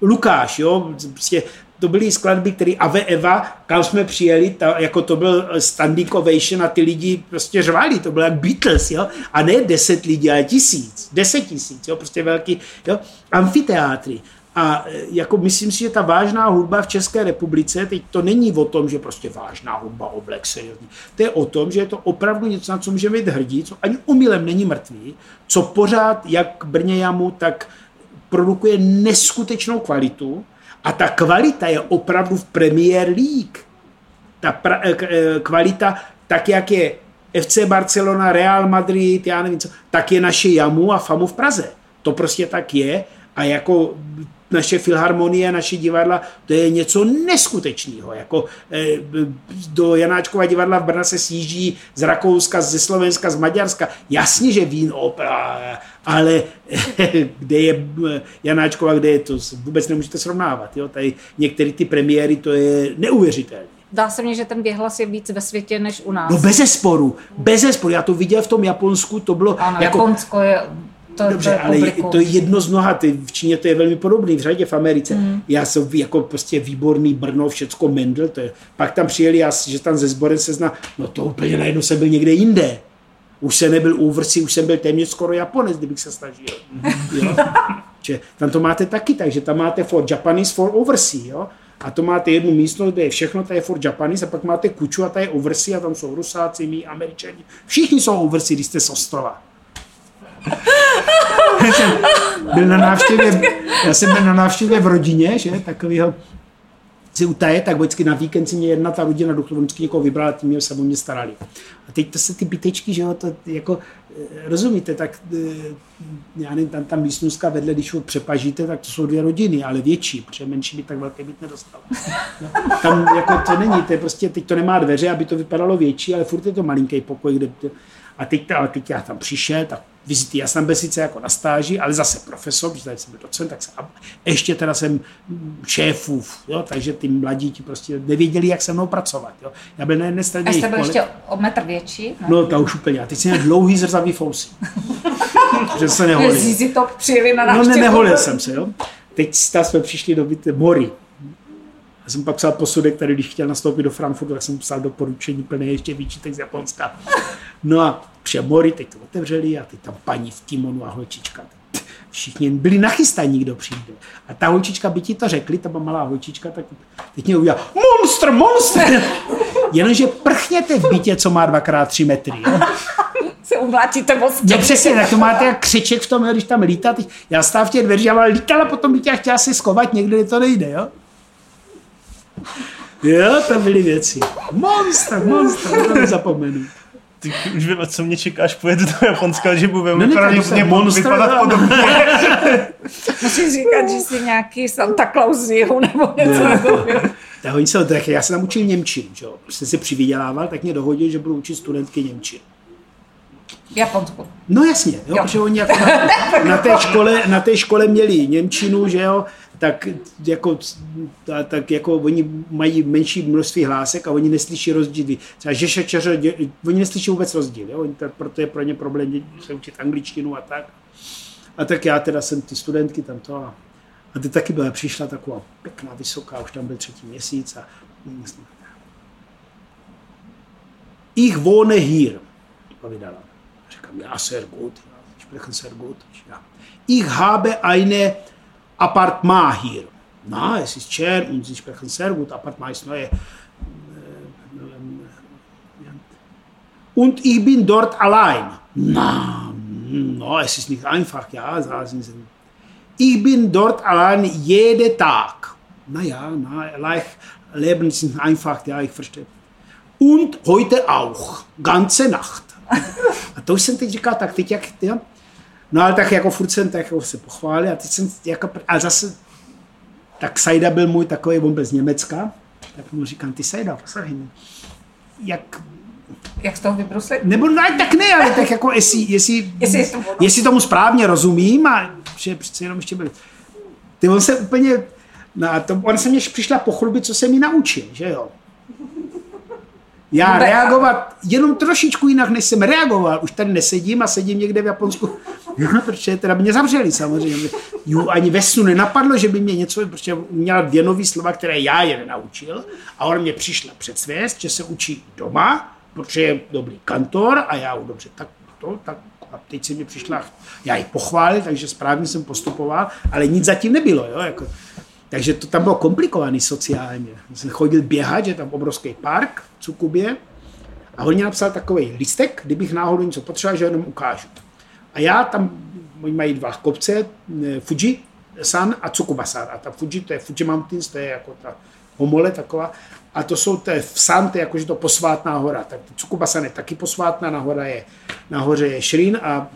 Lukáš, jo, prostě to byly skladby, které Ave Eva, kam jsme přijeli, ta, jako to byl standing ovation a ty lidi prostě řvali, to bylo jak Beatles, jo, a ne deset lidí, ale tisíc, deset tisíc, jo, prostě velký, jo, amfiteátry. A e, jako myslím si, že ta vážná hudba v České republice, teď to není o tom, že prostě vážná hudba, oblek seriózní. To je o tom, že je to opravdu něco, na co můžeme být hrdí, co ani umilem není mrtvý, co pořád, jak Brně Jamu, tak produkuje neskutečnou kvalitu a ta kvalita je opravdu v Premier League. Ta pra, eh, eh, kvalita, tak jak je FC Barcelona, Real Madrid, já nevím co, tak je naše Jamu a Famu v Praze. To prostě tak je a jako naše filharmonie, naše divadla, to je něco neskutečného. Jako eh, do Janáčkova divadla v Brna se sjíždí z Rakouska, ze Slovenska, z Maďarska. Jasně, že vín opera, ale kde je eh, Janáčkova, kde je to, vůbec nemůžete srovnávat. Jo? Tady některé ty premiéry, to je neuvěřitelné. Dá se mně, že ten věhlas je víc ve světě než u nás. No bez zesporu, bez zesporu. Já to viděl v tom Japonsku, to bylo... Ano, jako, Japonsko je to, Dobře, to je ale publikum. to je jedno z mnoha, ty, v Číně to je velmi podobný, v řadě v Americe. Mm. Já jsem jako prostě výborný Brno, všecko Mendel, to je, pak tam přijeli, já, že tam ze sborem se zná, no to úplně najednou jsem byl někde jinde. Už jsem nebyl úvrsi, už jsem byl téměř skoro Japonec, kdybych se snažil. jo? Že tam to máte taky, takže tam máte for Japanese, for overseas, jo? A to máte jednu místnost, kde je všechno, to je for Japanese, a pak máte kuču a to je overseas, a tam jsou Rusáci, my, Američani. Všichni jsou overseas, když jste z ostrova. Byl na návštěvě, já jsem byl na návštěvě v rodině, že, takovýho si utaje, tak vždycky na víkend si mě jedna ta rodina doktor vždycky někoho vybrala, tím se o mě starali. A teď to se ty bytečky, že jo, to jako, rozumíte, tak já nevím, tam ta místnostka vedle, když ho přepažíte, tak to jsou dvě rodiny, ale větší, protože menší by tak velké byt nedostal. No, tam jako to není, to je prostě, teď to nemá dveře, aby to vypadalo větší, ale furt je to malinký pokoj, kde, a teď, a teď já tam přišel, tak vizity, já jsem byl sice jako na stáži, ale zase profesor, protože tady jsem byl docent, tak jsem, a ještě teda jsem šéfův, jo, takže ty mladí ti prostě nevěděli, jak se mnou pracovat. Jo. Já byl na jedné straně. A jste byl ještě o metr větší? Ne? No, to už úplně. A teď jsem měl dlouhý zrzavý fousy. že se neholil. Zizi to přijeli na návštěvu. No, ne, neholil jsem se, jo. Teď jsme přišli do byty Mori. Já jsem pak psal posudek, tady když chtěl nastoupit do Frankfurtu, tak jsem psal doporučení plné ještě výčitek z Japonska. No a přemori, teď to otevřeli a teď tam paní v kimonu a holčička. Všichni byli nachystaní, kdo přijde. A ta holčička by ti to řekli, ta malá holčička, tak teď mě udělala monstr, monstr! Jenomže prchněte v bytě, co má dvakrát tři metry. Jo? se umlátíte moc. No přesně, tak to máte jak křiček v tom, jo, když tam lítá. Já stál v těch dveřích, ale lítala potom bytě a chtěla se skovat, někde to nejde, jo? Jo, to byly věci. Monster, monster, to nezapomenu. Ty už vím, co mě čeká, až pojedu do Japonska, že budu velmi pravděpodobně monster vypadat podobně. Musíš říkat, že jsi nějaký Santa Claus z jihu nebo něco takového. Tak oni se tak já se tam učil Němčinu, že jo. Prostě si přivydělával, tak mě dohodil, že budu učit studentky Němčinu. V Japonsku. No jasně, jo, jo. protože oni jako na, na, té škole, na té škole měli Němčinu, že jo, tak jako, tak jako oni mají menší množství hlásek a oni neslyší rozdíly. Třeba Žeša Čeře, oni neslyší vůbec rozdíl, jo? Tak proto je pro ně problém se učit angličtinu a tak. A tak já teda jsem ty studentky tam to a, a ty taky byla, přišla taková pěkná, vysoká, už tam byl třetí měsíc a Ich wohne hier, povídala. Říkám, já sehr gut, ich spreche sehr gut. Ich habe eine Apartment hier. Na, es ist schön und sie sprechen sehr gut. Apartment ist neue. Und ich bin dort allein. Na, no, es ist nicht einfach, ja, sagen sie. Ich bin dort allein jeden Tag. Naja, na, leicht, Leben ist nicht einfach, ja, ich verstehe. Und heute auch, ganze Nacht. To jsem teď říkal, tak teď jak, ja, No ale tak jako furt jsem tak jako se pochválil a teď jsem jako, a zase, tak Sajda byl můj takový, on byl z Německa, tak mu říkám, ty Sajda, poslouchej, jak jak z toho vybruslit? Nebo ne, tak ne, ale tak jako jestli, jestli, jestli, to jestli tomu správně rozumím a že přece jenom ještě byl. Ty on se úplně, no, to, on se mě přišla pochlubit, co se mi naučil, že jo. Já Vůbec. reagovat jenom trošičku jinak, než jsem reagoval. Už tady nesedím a sedím někde v Japonsku, protože teda mě zavřeli samozřejmě. Jo, ani ve snu nenapadlo, že by mě něco, protože měla dvě nový slova, které já je nenaučil a ona mě přišla předsvést, že se učí doma, protože je dobrý kantor a já dobře, tak to, tak a teď se mě přišla, já ji pochválil, takže správně jsem postupoval, ale nic zatím nebylo, jo, jako, takže to tam bylo komplikovaný sociálně. Jsem chodil běhat, že tam obrovský park v Cukubě a on mě napsal takový listek, kdybych náhodou něco potřeboval, že jenom ukážu. A já tam, oni mají dva kopce, Fuji San a Tsukuba San. A ta Fuji, to je Fuji Mountains, to je jako ta homole taková. A to jsou, to je v San, to je jakože to posvátná hora. Tak Tsukuba San je taky posvátná, nahoře je, nahoře je Shrin a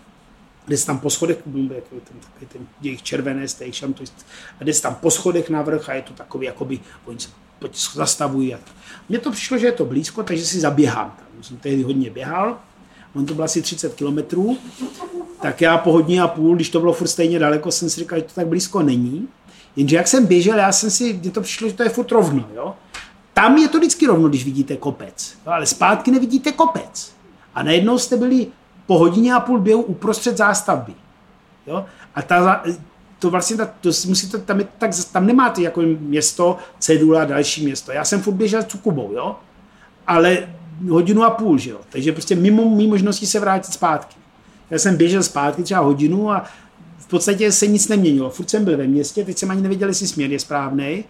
jde tam po schodech, ten, takový ten jejich červené station, to je, a jde tam po schodech navrch a je to takový, jakoby, oni se zastavují. A mně to přišlo, že je to blízko, takže si zaběhám tam. Jsem tehdy hodně běhal, on to bylo asi 30 kilometrů, tak já po hodině a půl, když to bylo furt stejně daleko, jsem si říkal, že to tak blízko není. Jenže jak jsem běžel, já jsem si, mně to přišlo, že to je furt rovno, jo. Tam je to vždycky rovno, když vidíte kopec, jo? ale zpátky nevidíte kopec. A najednou jste byli po hodině a půl běhu uprostřed zástavby. Jo? A ta, to vlastně, ta, to musíte, tam, je, tak, tam nemáte jako město, cedula, další město. Já jsem furt běžel Cukubou, jo? ale hodinu a půl, že jo? takže prostě mimo mý možnosti se vrátit zpátky. Já jsem běžel zpátky třeba hodinu a v podstatě se nic neměnilo. Furt jsem byl ve městě, teď jsem ani nevěděl, jestli směr je správný.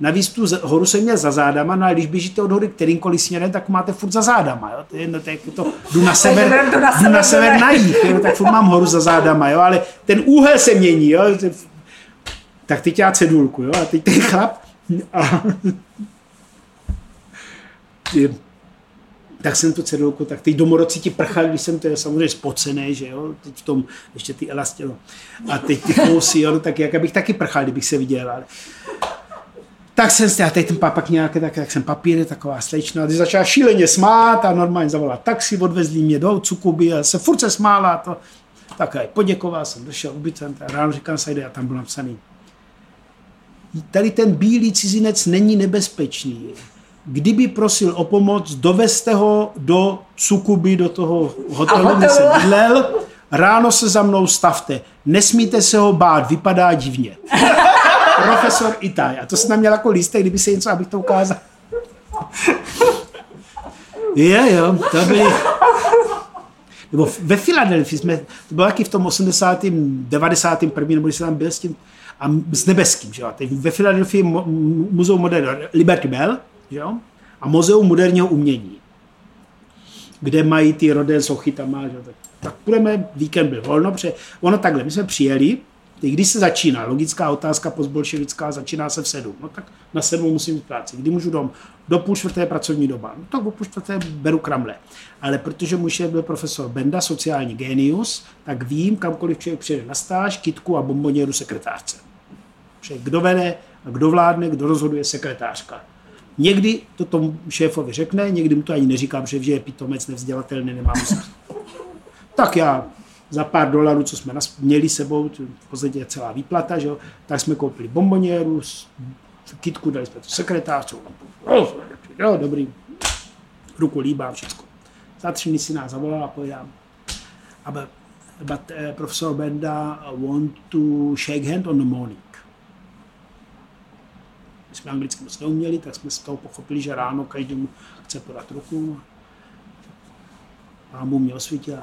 Navíc tu horu jsem měl za zádama, no a když běžíte od hory kterýmkoliv směrem, tak máte furt za zádama, jo? To je, no, to je jako to, jdu na sever, jdu na sever, jdu na, sever na jich, jo? tak furt mám horu za zádama, jo? ale ten úhel se mění, jo? tak teď já cedulku, jo? a teď ten chlap a tak jsem tu cedulku, tak ty domorodci ti prchali, když jsem to je samozřejmě spocený, že jo, teď v tom ještě ty elastino. A teď ty fousy, jo, no, tak jak bych taky prchal, kdybych se viděl, ale tak jsem si, a teď ten papak nějaké, tak, tak jsem papíry, taková slečna, když začala šíleně smát a normálně zavolala taxi, odvezli mě do Cukuby a se furt se smála a to. Tak aj poděkoval jsem, došel ubytcent a ráno říkám se a tam byl napsaný. Tady ten bílý cizinec není nebezpečný. Kdyby prosil o pomoc, dovezte ho do Cukuby, do toho hotelu, kde jsem bydlel, ráno se za mnou stavte. Nesmíte se ho bát, vypadá divně profesor Itaj. A to jsem tam měl jako lístek, kdyby se něco, abych to ukázal. Je, jo, to byly... Nebo ve Filadelfii jsme, to bylo taky v tom 80. 91. nebo když jsem tam byl s tím, a s nebeským, že jo. Teď ve Filadelfii muzeum moderního, Liberty Bell, že jo, a muzeum moderního umění, kde mají ty rodé sochy tam má, že jo. Tak, tak budeme, víkend byl volno, protože ono takhle, my jsme přijeli, když se začíná, logická otázka postbolševická, začíná se v sedm. No tak na sedm musím jít práci. Kdy můžu dom? Do půl čtvrté pracovní doba. No tak do půl čtvrté beru kramle. Ale protože můj šéf byl profesor Benda, sociální genius, tak vím, kamkoliv člověk přijde na stáž, kitku a bomboněru sekretářce. Protože kdo vede kdo vládne, kdo rozhoduje sekretářka. Někdy to tomu šéfovi řekne, někdy mu to ani neříkám, že je pitomec, nevzdělatelný, nemá Tak já za pár dolarů, co jsme měli sebou, v podstatě je celá výplata, že jo, tak jsme koupili bomboněru, kitku, dali jsme to sekretářů, jo, dobrý, ruku líbá, všechno. Za tři dny si nás zavolal a povedám, aber, but uh, professor Benda want to shake hand on the morning. My jsme anglicky moc neuměli, tak jsme z toho pochopili, že ráno každému chce podat ruku. Pán mu mě osvítil uh,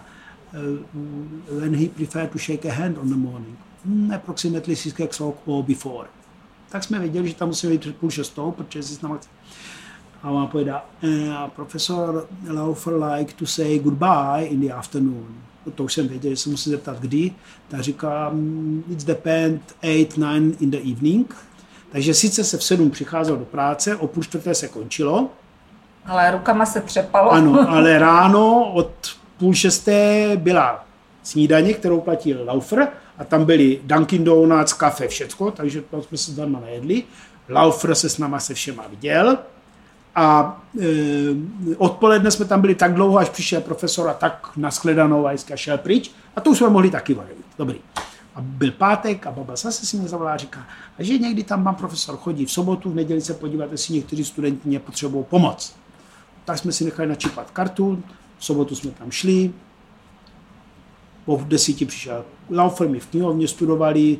when he preferred to shake a hand on the morning, mm, approximately six o'clock or before. Tak jsme věděli, že tam musíme být půl šestou, protože si námi a on povědá, uh, profesor Laufer like to say goodbye in the afternoon. No, to už jsem věděl, že se musí zeptat kdy. Tak říká, mm, it's depend 8, 9 in the evening. Takže sice se v sedm přicházel do práce, o půl čtvrté se končilo. Ale rukama se třepalo. Ano, ale ráno od půl šesté byla snídaně, kterou platil Laufer a tam byly Dunkin Donuts, kafe, všecko, takže tam jsme se zdarma najedli. Laufer se s náma se všema viděl a e, odpoledne jsme tam byli tak dlouho, až přišel profesor a tak naskledanou a šel pryč a to už jsme mohli taky vařit. Dobrý. A byl pátek a baba zase si mě zavolá a říká, a že někdy tam pan profesor chodí v sobotu, v neděli se podívat, jestli někteří studenti mě potřebují pomoc. Tak jsme si nechali načipat kartu, v sobotu jsme tam šli, po desíti přišel Laufer, my v knihovně studovali,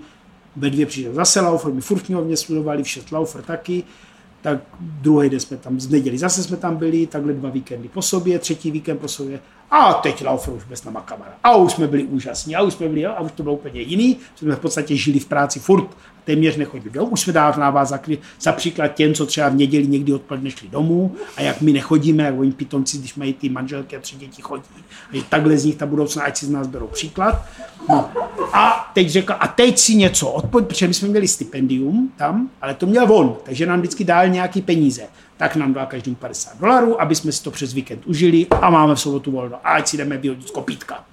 ve dvě přišel zase Laufer, my furt v knihovně studovali, v šest Laufer taky, tak druhý den jsme tam, z neděli zase jsme tam byli, takhle dva víkendy po sobě, třetí víkend po sobě a teď Laufer už bez náma kamera. A už jsme byli úžasní, a už jsme byli, a už to bylo úplně jiný, jsme v podstatě žili v práci furt téměř nechodili domů. Už jsme dávali za, za příklad těm, co třeba v neděli někdy odpoledne šli domů a jak my nechodíme, jak oni pitomci, když mají ty manželky a tři děti chodí. A takhle z nich ta budoucna, ať si z nás berou příklad. No. A teď řekl, a teď si něco odpověď, protože my jsme měli stipendium tam, ale to měl on, takže nám vždycky dal nějaký peníze. Tak nám dal každým 50 dolarů, aby jsme si to přes víkend užili a máme v sobotu volno. A ať si jdeme vyhodit z kopítka.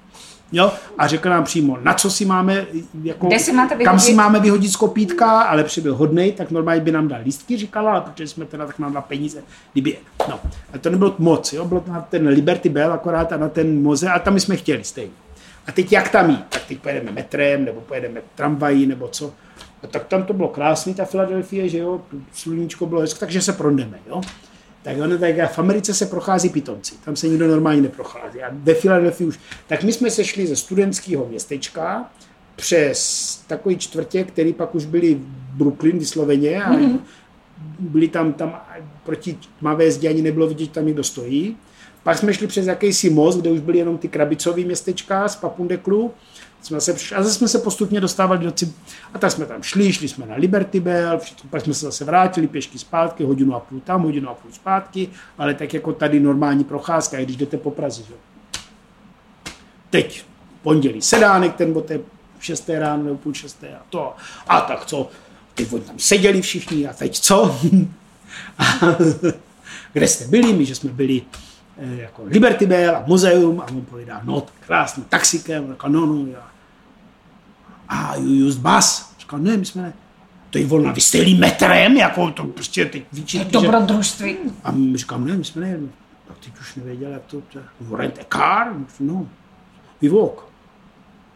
Jo? A řekl nám přímo, na co si máme, jako, si máte kam si máme vyhodit z kopítka, ale byl hodnej, tak normálně by nám dal lístky, říkala, ale protože jsme teda, tak nám dal peníze, kdyby je. No, a to nebylo moc, jo? bylo to na ten Liberty Bell akorát a na ten moze, a tam my jsme chtěli stejně. A teď jak tam jít? Tak teď pojedeme metrem, nebo pojedeme tramvají, nebo co. A tak tam to bylo krásný, ta Filadelfie, že jo, sluníčko bylo hezké, takže se prondeme, jo. Tak ono, tak v Americe se prochází pitomci, tam se nikdo normálně neprochází. A ve Filadelfii už. Tak my jsme se šli ze studentského městečka přes takový čtvrtě, který pak už byli v Brooklyn vysloveně a mm-hmm. byli tam, tam proti tmavé zdi ani nebylo vidět, že tam někdo stojí. Pak jsme šli přes jakýsi most, kde už byly jenom ty krabicové městečka z Papundeklu. Jsme se, a zase jsme se postupně dostávali do cib... A tak jsme tam šli, šli jsme na Liberty Bell, pak jsme se zase vrátili pěšky zpátky, hodinu a půl tam, hodinu a půl zpátky, ale tak jako tady normální procházka, i když jdete po Praze. Že? Teď pondělí sedánek, ten byl té šesté ráno nebo půl šesté a to. A tak co? Teď oni tam seděli všichni a teď co? a, kde jste byli? My, že jsme byli jako Liberty Bell a muzeum a on povídá, no tak krásný taxikem, říká, no, no, já. A you used bus? Říká, ne, my jsme ne. To je volna, vy jste jeli metrem, jako to prostě teď vyčítí, že... Dobrodružství. A my říkám, ne, my jsme nejeli. Tak teď už nevěděl, jak to, to you rent a car? No, we walk.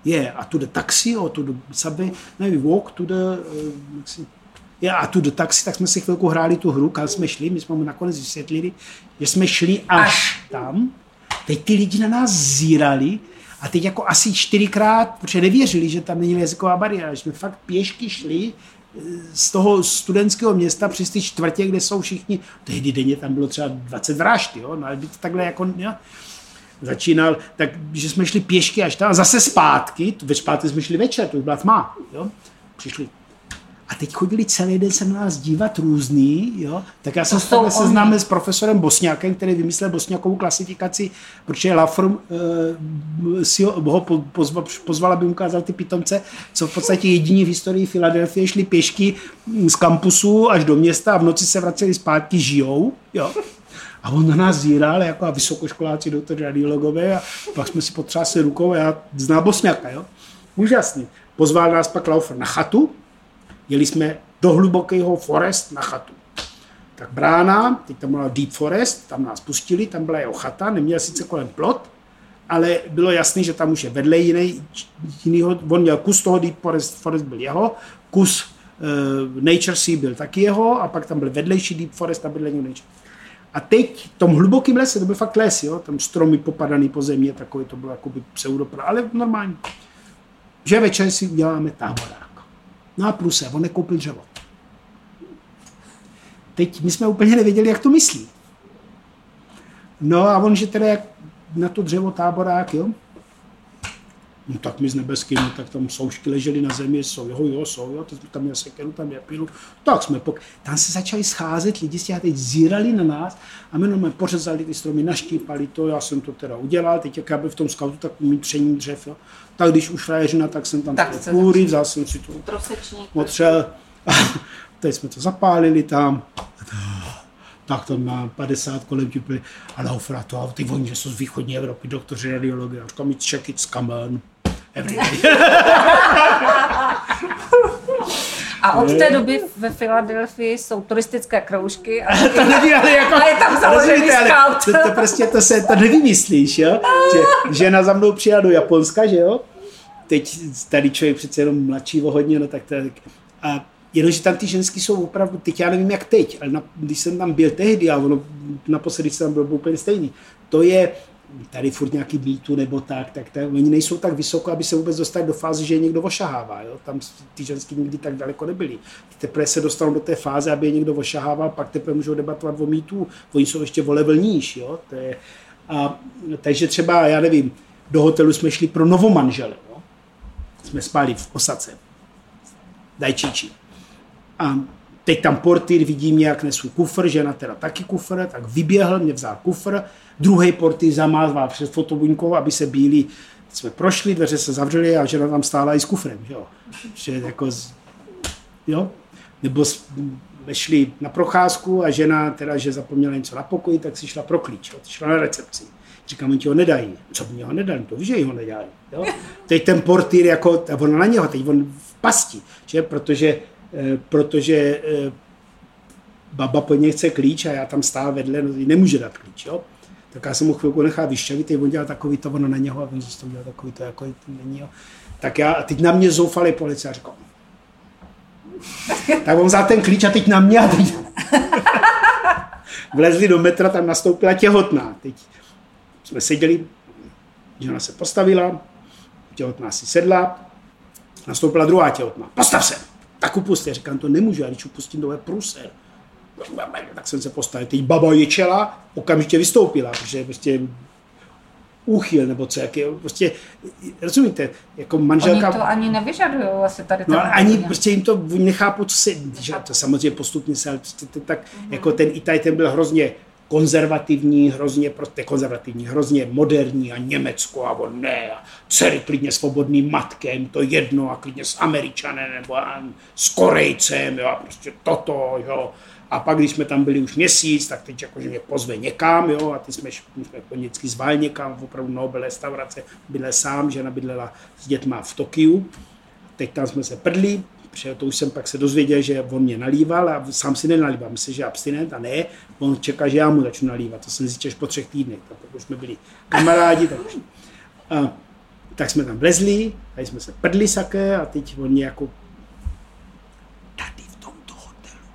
Yeah, a to the taxi, or to the subway, ne, we walk to the, uh, yeah, a to the taxi, tak jsme si chvilku hráli tu hru, kam jsme šli, my jsme mu nakonec vysvětlili, že jsme šli až, až. tam. Teď ty lidi na nás zírali a teď jako asi čtyřikrát, protože nevěřili, že tam není jazyková bariéra, že jsme fakt pěšky šli eh, z toho studentského města přes ty čtvrtě, kde jsou všichni, tehdy denně tam bylo třeba 20 vražd, jo, no ale by to takhle jako, jo, začínal, tak že jsme šli pěšky až tam a zase zpátky, ve zpátky jsme šli večer, to už byla tma, jo, přišli. A teď chodili celý den se na nás dívat různý, jo? tak já jsem se takhle seznámil s profesorem Bosňákem, který vymyslel bosňákovou klasifikaci, protože Lafrum uh, si ho, ho pozval, pozval, aby ukázal ty pitomce, co v podstatě jediní v historii Filadelfie šli pěšky z kampusu až do města a v noci se vraceli zpátky, žijou, jo? A on na nás zíral jako a vysokoškoláci, doktor radiologové a pak jsme si potřásli rukou a já znám Bosňáka, jo. Úžasný. Pozval nás pak Laufer na chatu, jeli jsme do hlubokého forest na chatu. Tak brána, teď tam byla Deep Forest, tam nás pustili, tam byla jeho chata, neměl sice kolem plot, ale bylo jasný, že tam už je vedle jiný, jinýho, on měl kus toho Deep Forest, Forest byl jeho, kus uh, Nature Sea byl taky jeho a pak tam byl vedlejší Deep Forest a byl Nature. A teď v tom hlubokém lese, to byl fakt les, jo, tam stromy popadaný po země, takový to bylo jakoby pseudopra, ale normální. Že večer si uděláme táborák. No a plus on nekoupil dřevo. Teď my jsme úplně nevěděli, jak to myslí. No a on, že teda na to dřevo táborák, jo, No tak my s nebeským, no, tak tam soušky ležely na zemi, jsou, jo, jo, jsou, jo, teď tam měl sekeru, tam je pilu, tak jsme pok... Tam se začali scházet lidi, a teď zírali na nás a my jenom pořezali ty stromy, naštípali to, já jsem to teda udělal, teď jak já byl v tom skautu, tak umím tření dřev, jo. Tak když už frajeřina, tak jsem tam tak půry, vzal jsem si to otřel, teď jsme to zapálili tam, tak to má 50 kolem tipy a Laufra to, a ty oni, že jsou z východní Evropy, doktoři radiologie, a říkám, it's check it's come on. Every day. A od té doby ve Filadelfii jsou turistické kroužky. A, to neví, ale jako, a je tam založený scout. To, to, prostě to se to nevymyslíš, jo? Že žena za mnou přijela do Japonska, že jo? Teď tady člověk přece jenom mladší o hodně, no tak to a Jenomže tam ty ženský jsou opravdu, teď já nevím jak teď, ale na, když jsem tam byl tehdy a ono naposledy jsem tam byl úplně stejný, to je tady furt nějaký mýtu nebo tak, tak tak oni nejsou tak vysoko, aby se vůbec dostali do fáze, že je někdo ošahává. Jo? Tam ty ženský nikdy tak daleko nebyly. Teprve se dostanou do té fáze, aby je někdo ošahával, pak teprve můžou debatovat o mýtu. Oni jsou ještě o level níž. Jo? To je, a, takže třeba, já nevím, do hotelu jsme šli pro novomanžele. Jo? Jsme spali v osace. Dajčiči. A teď tam portýr vidí mě, jak nesu kufr, žena teda taky kufr, tak vyběhl, mě vzal kufr, druhý portýr zamázval před fotobuňkou, aby se bílí. Jsme prošli, dveře se zavřely a žena tam stála i s kufrem, jo. Že jako, z, jo. Nebo vešli na procházku a žena, teda, že zapomněla něco na pokoji, tak si šla pro klíč, jo, šla na recepci. Říkám, oni ti ho nedají. Co by ho nedali? To víš, že ho nedají. Jo? Teď ten portýr, jako, on na něho, teď on v pasti, že? protože, protože eh, baba po něj chce klíč a já tam stál vedle, no, nemůže dát klíč. Jo? Tak já jsem mu chvilku nechal vyšťavit, on dělal takový to, ono na něho, a on to dělal takový to, jako to není. Jo? Tak já, a teď na mě zoufali policie a říkal, tak on vzal ten klíč a teď na mě a teď... Vlezli do metra, tam nastoupila těhotná. Teď jsme seděli, žena se postavila, těhotná si sedla, nastoupila druhá těhotná. Postav se! Tak upustě. Říkám, to nemůžu, já když upustím, to je pruser. Tak jsem se postavil. Teď baba ječela, okamžitě vystoupila, protože prostě úchyl, nebo co, jak je, prostě, rozumíte, jako manželka... Oni to ani nevyžadují asi tady. No, ani prostě jim to, nechápu, co se, že to samozřejmě postupně se, ale prostě tak, mm-hmm. jako ten Itaj, ten byl hrozně konzervativní, hrozně prostě konzervativní, hrozně moderní a Německo a on ne, a dcery klidně svobodným matkem, to jedno a klidně s Američanem nebo a s Korejcem, jo, a prostě toto, jo. A pak, když jsme tam byli už měsíc, tak teď jakože mě pozve někam, jo, a ty jsme, jsme vždycky zvali někam, opravdu Nobel restaurace, bydle sám, žena bydlela s dětma v Tokiu. Teď tam jsme se prdli, protože to už jsem pak se dozvěděl, že on mě nalíval a sám si nenalíval. Myslím, že abstinent a ne, on čeká, že já mu začnu nalívat. To jsem zjistil po třech týdnech, tak už jsme byli kamarádi. Tak, a, tak jsme tam vlezli, tady jsme se prdli saké a teď on jako tady v tomto hotelu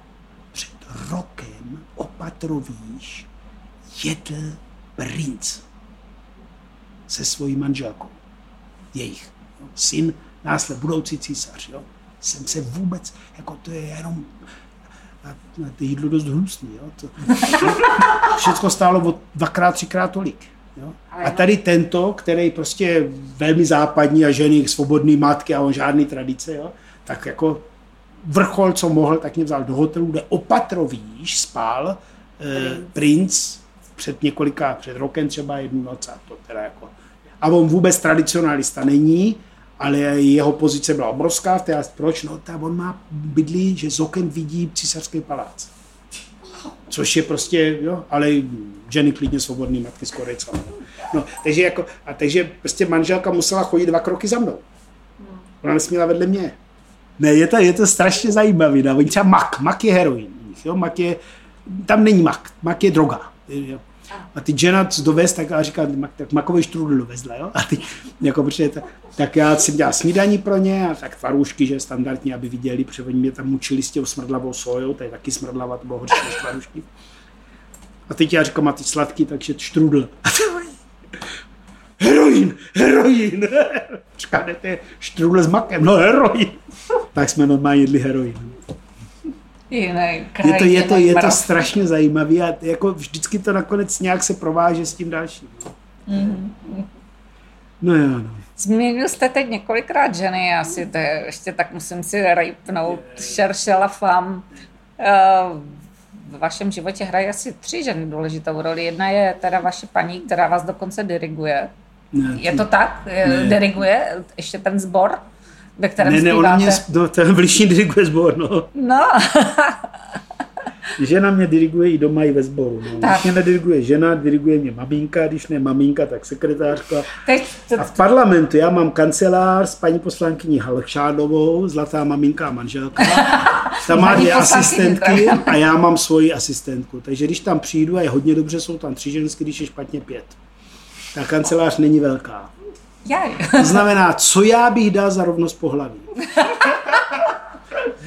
před rokem opatrovíš jedl princ se svojí manželkou. Jejich. Syn, následně budoucí císař. Jo jsem se vůbec, jako to je jenom a, to jídlo dost hnusný. Jo? To, všechno stálo o dvakrát, třikrát tolik. Jo? A tady tento, který prostě je velmi západní a ženy svobodný matky a on žádný tradice, jo? tak jako vrchol, co mohl, tak mě vzal do hotelu, kde opatrovíš spal eh, princ před několika, před rokem třeba jednu noc a to teda jako a on vůbec tradicionalista není, ale jeho pozice byla obrovská v té, proč? No, ta on má bydlí, že z oken vidí císařský palác. Což je prostě, jo, ale ženy klidně svobodný matky z Korejca. No, takže, jako, a takže prostě manželka musela chodit dva kroky za mnou. Ona nesměla vedle mě. Ne, je to, je to strašně zajímavý. No. Oni třeba mak, mak je heroin. Jo, mak je, tam není mak, mak je droga. A ty žena dovez, tak a říká, tak makový štrudl dovezla, jo? A ty, jako, protože ta, tak já jsem dělal snídaní pro ně a tak tvarůžky, že standardně, aby viděli, protože oni mě tam mučili s těm smrdlavou sojou, to je taky smrdlava, to bylo horší než tvarůžky. A teď já říkám, a ty sladký, takže štrudl. heroin, heroin. Říká, to je štrudl s makem, no heroin. tak jsme normálně jedli heroin jiný kraj, je to, je to, je to strašně zajímavé a jako vždycky to nakonec nějak se prováže s tím dalším. Mm-hmm. No jo, no. Zmínil jste teď několikrát ženy, asi to je, ještě tak musím si rejpnout. Cherche la femme. Eh, v vašem životě hrají asi tři ženy důležitou roli. Jedna je teda vaše paní, která vás dokonce diriguje. Ne, je to tak? Ne. Diriguje ještě ten sbor? Ve kterém ne, ne, zpíváte. ona mě, no, ten blížší diriguje sbor, no. No. žena mě diriguje i doma, i ve sboru. No. Tak. Když mě nediriguje žena, diriguje mě maminka, když ne maminka, tak sekretářka. Teď, to... A v parlamentu já mám kancelář s paní poslankyní Halšádovou, zlatá maminka a manželka. Tam má dvě asistentky a já mám svoji asistentku. Takže když tam přijdu a je hodně dobře, jsou tam tři ženské, když je špatně pět. Ta kancelář není velká. Jaj. To znamená, co já bych dal za rovnost pohlaví.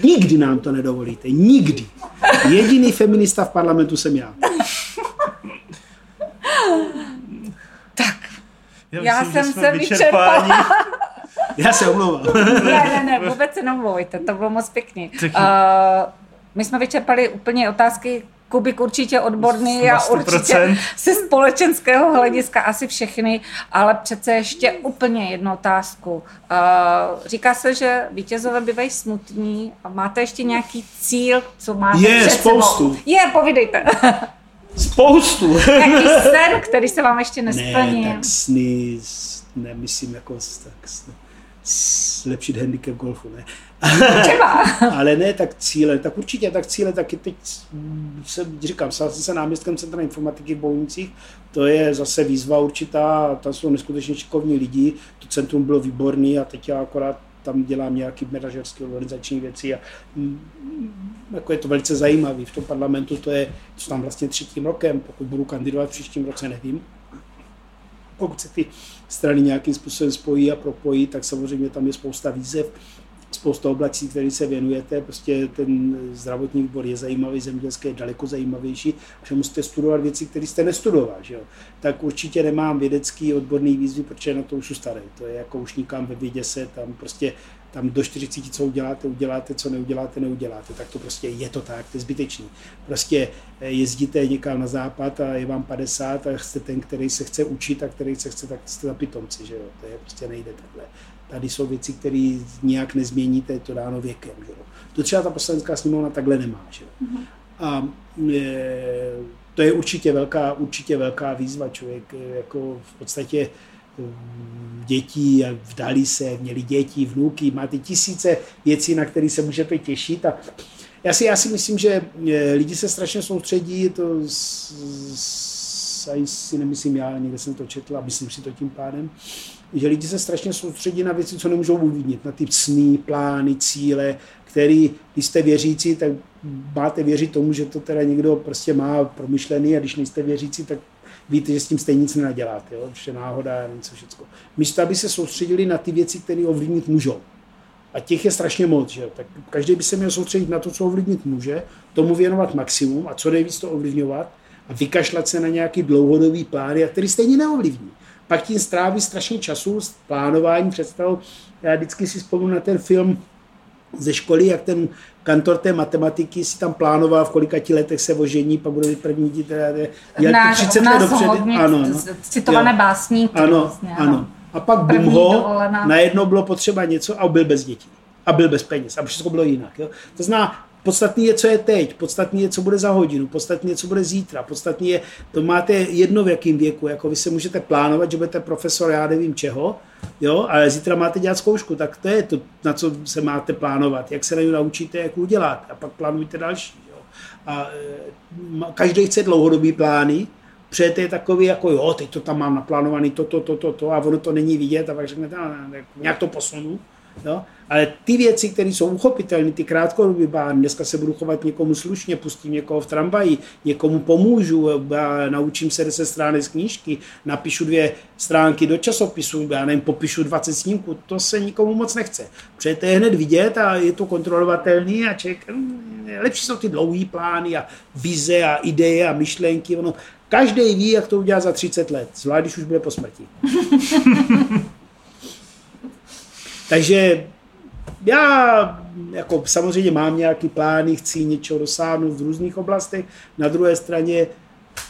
Nikdy nám to nedovolíte. Nikdy. Jediný feminista v parlamentu jsem já. Tak. Já, já myslím, jsem se vyčerpala. Já se omlouvám. ne, ne, ne, vůbec se nemluvujte, to bylo moc pěkný. Uh, my jsme vyčerpali úplně otázky, Kubik určitě odborný a určitě ze společenského hlediska asi všechny, ale přece ještě úplně jednu otázku. Uh, říká se, že vítězové bývají smutní a máte ještě nějaký cíl, co máte Je, před spoustu. Je, povídejte. Spoustu. Nějaký sen, který se vám ještě nesplnil. Ne, tak sny, nemyslím jako tak, zlepšit handicap golfu, ne? Třeba. Ale ne tak cíle, tak určitě, tak cíle taky teď jsem, říkám, stal jsem se náměstkem Centra informatiky v Bojnicích, to je zase výzva určitá, tam jsou neskutečně šikovní lidi, to centrum bylo výborný a teď já akorát tam dělám nějaký manažerské organizační věci a mm, jako je to velice zajímavý. V tom parlamentu to je, co tam vlastně třetím rokem, pokud budu kandidovat v příštím roce, nevím. Pokud se ty strany nějakým způsobem spojí a propojí, tak samozřejmě tam je spousta výzev, spousta oblastí, které se věnujete. Prostě ten zdravotní výbor je zajímavý, zemědělský je daleko zajímavější, že musíte studovat věci, které jste nestudoval. Že jo? Tak určitě nemám vědecký odborný výzvy, protože na to už starý. To je jako už nikam ve vědě se, tam prostě tam do 40, co uděláte, uděláte, co neuděláte, neuděláte. Tak to prostě je to tak, to je zbytečný. Prostě eh, jezdíte někam na západ a je vám 50 a jste ten, který se chce učit a který se chce, tak jste za pitomci, že jo. To je prostě nejde takhle. Tady jsou věci, které nijak nezměníte, je to dáno věkem, že jo. To třeba ta poslanecká sněmovna takhle nemá, že jo. Mm-hmm. A je, to je určitě velká, určitě velká výzva. Člověk eh, jako v podstatě dětí a vdali se, měli děti, vnuky, máte tisíce věcí, na které se můžete těšit. A já si, já si myslím, že eh, lidi se strašně soustředí, to si nemyslím já, někde jsem to četl a myslím si to tím pádem, že lidi se strašně soustředí na věci, co nemůžou ovlivnit, na ty sny, plány, cíle, který, když jste věřící, tak máte věřit tomu, že to teda někdo prostě má promyšlený a když nejste věřící, tak víte, že s tím stejně nic nenaděláte, jo? že náhoda něco všechno. Místo, aby se soustředili na ty věci, které ovlivnit můžou. A těch je strašně moc, že? tak každý by se měl soustředit na to, co ovlivnit může, tomu věnovat maximum a co nejvíc to ovlivňovat a vykašlat se na nějaký dlouhodobý plány, a který stejně neovlivní. Pak tím stráví strašně času s plánováním, představou. Já vždycky si vzpomínám na ten film ze školy, jak ten kantor té matematiky si tam plánoval, v kolika ti letech se ožení, pak bude první dítě, dělat na, 30 let dopředu. Ano, no. Citované básníky. Ano, vlastně, ano. ano. A pak bum ho, najednou bylo potřeba něco a byl bez dětí. A byl bez peněz. A všechno bylo jinak. Jo? To znamená, Podstatný je, co je teď, podstatný je, co bude za hodinu, podstatný je, co bude zítra, podstatný je, to máte jedno v jakém věku, jako vy se můžete plánovat, že budete profesor, já nevím čeho, jo, ale zítra máte dělat zkoušku, tak to je to, na co se máte plánovat, jak se na ní naučíte, jak uděláte a pak plánujte další. Jo. A e, každý chce dlouhodobý plány, Přejete je takový, jako jo, teď to tam mám naplánovaný, to, to, to, to, to, a ono to není vidět, a pak řeknete, nějak to posunu. Jo? Ale ty věci, které jsou uchopitelné, ty krátkodobé bány, dneska se budu chovat někomu slušně, pustím někoho v tramvaji, někomu pomůžu, naučím se 10 stránek z knížky, napíšu dvě stránky do časopisu, já nevím, popíšu 20 snímků, to se nikomu moc nechce. Protože to je hned vidět a je to kontrolovatelný a člověk, hm, lepší jsou ty dlouhé plány a vize a ideje a myšlenky. Ono, každý ví, jak to udělat za 30 let, zvlášť když už bude po smrti. Takže já jako samozřejmě mám nějaký plány, chci něčeho dosáhnout v různých oblastech. Na druhé straně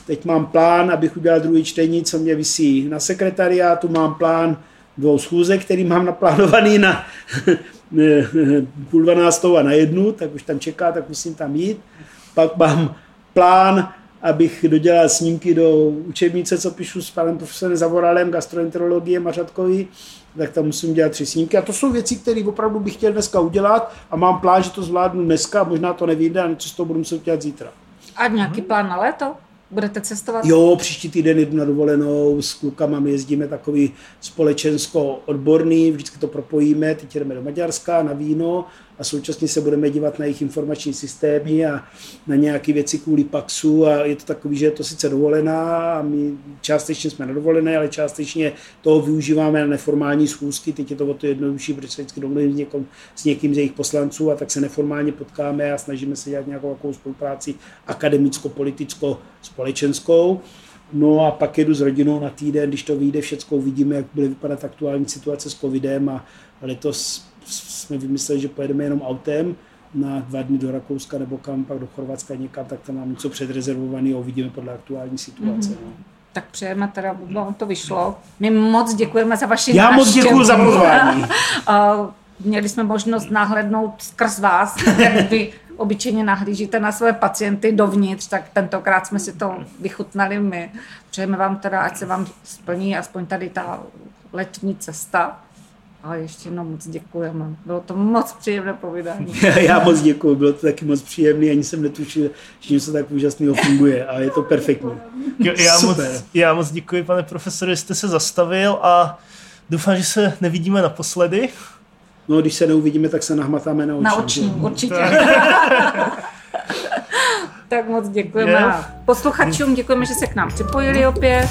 teď mám plán, abych udělal druhý čtení, co mě vysí na sekretariátu. Mám plán dvou schůzek, který mám naplánovaný na půl dvanáctou a na jednu, tak už tam čeká, tak musím tam jít. Pak mám plán, abych dodělal snímky do učebnice, co píšu s panem profesorem Zavoralem, gastroenterologie Mařatkovi tak tam musím dělat tři snímky. A to jsou věci, které opravdu bych chtěl dneska udělat a mám plán, že to zvládnu dneska, možná to nevyjde a něco z toho budu muset dělat zítra. A nějaký plán na léto? Budete cestovat? Jo, příští týden jdu na dovolenou, s klukama my jezdíme takový společensko-odborný, vždycky to propojíme, teď jdeme do Maďarska na víno a současně se budeme dívat na jejich informační systémy a na nějaké věci kvůli Paxu a je to takový, že je to sice dovolená a my částečně jsme na dovolené, ale částečně toho využíváme na neformální schůzky, teď je to o to jednodušší, protože se vždycky domluvím s, někom, s někým z jejich poslanců a tak se neformálně potkáme a snažíme se dělat nějakou takovou spolupráci akademicko-politicko-společenskou. No a pak jedu s rodinou na týden, když to vyjde, všechno uvidíme, jak bude vypadat aktuální situace s covidem a letos jsme vymysleli, že pojedeme jenom autem na dva dny do Rakouska nebo kam, pak do Chorvatska někam, tak tam mám něco předrezervovaný a uvidíme podle aktuální situace. Mm-hmm. No. Tak přejeme teda, vám to vyšlo. My moc děkujeme za vaši Já moc děkuji za pozvání. Měli jsme možnost nahlednout skrz vás, jak vy obyčejně nahlížíte na své pacienty dovnitř, tak tentokrát jsme si to vychutnali my. Přejeme vám teda, ať se vám splní aspoň tady ta letní cesta A ještě jednou moc děkujeme. Bylo to moc příjemné povídání. Já moc děkuji, bylo to taky moc příjemné, ani jsem netušil, že něco tak úžasného funguje a je to perfektní. Já moc, já moc děkuji, pane profesore, že jste se zastavil a doufám, že se nevidíme naposledy. No, když se neuvidíme, tak se nahmatáme na oči. Na oči, určitě. tak moc děkujeme. Yeah. Posluchačům děkujeme, že se k nám připojili opět.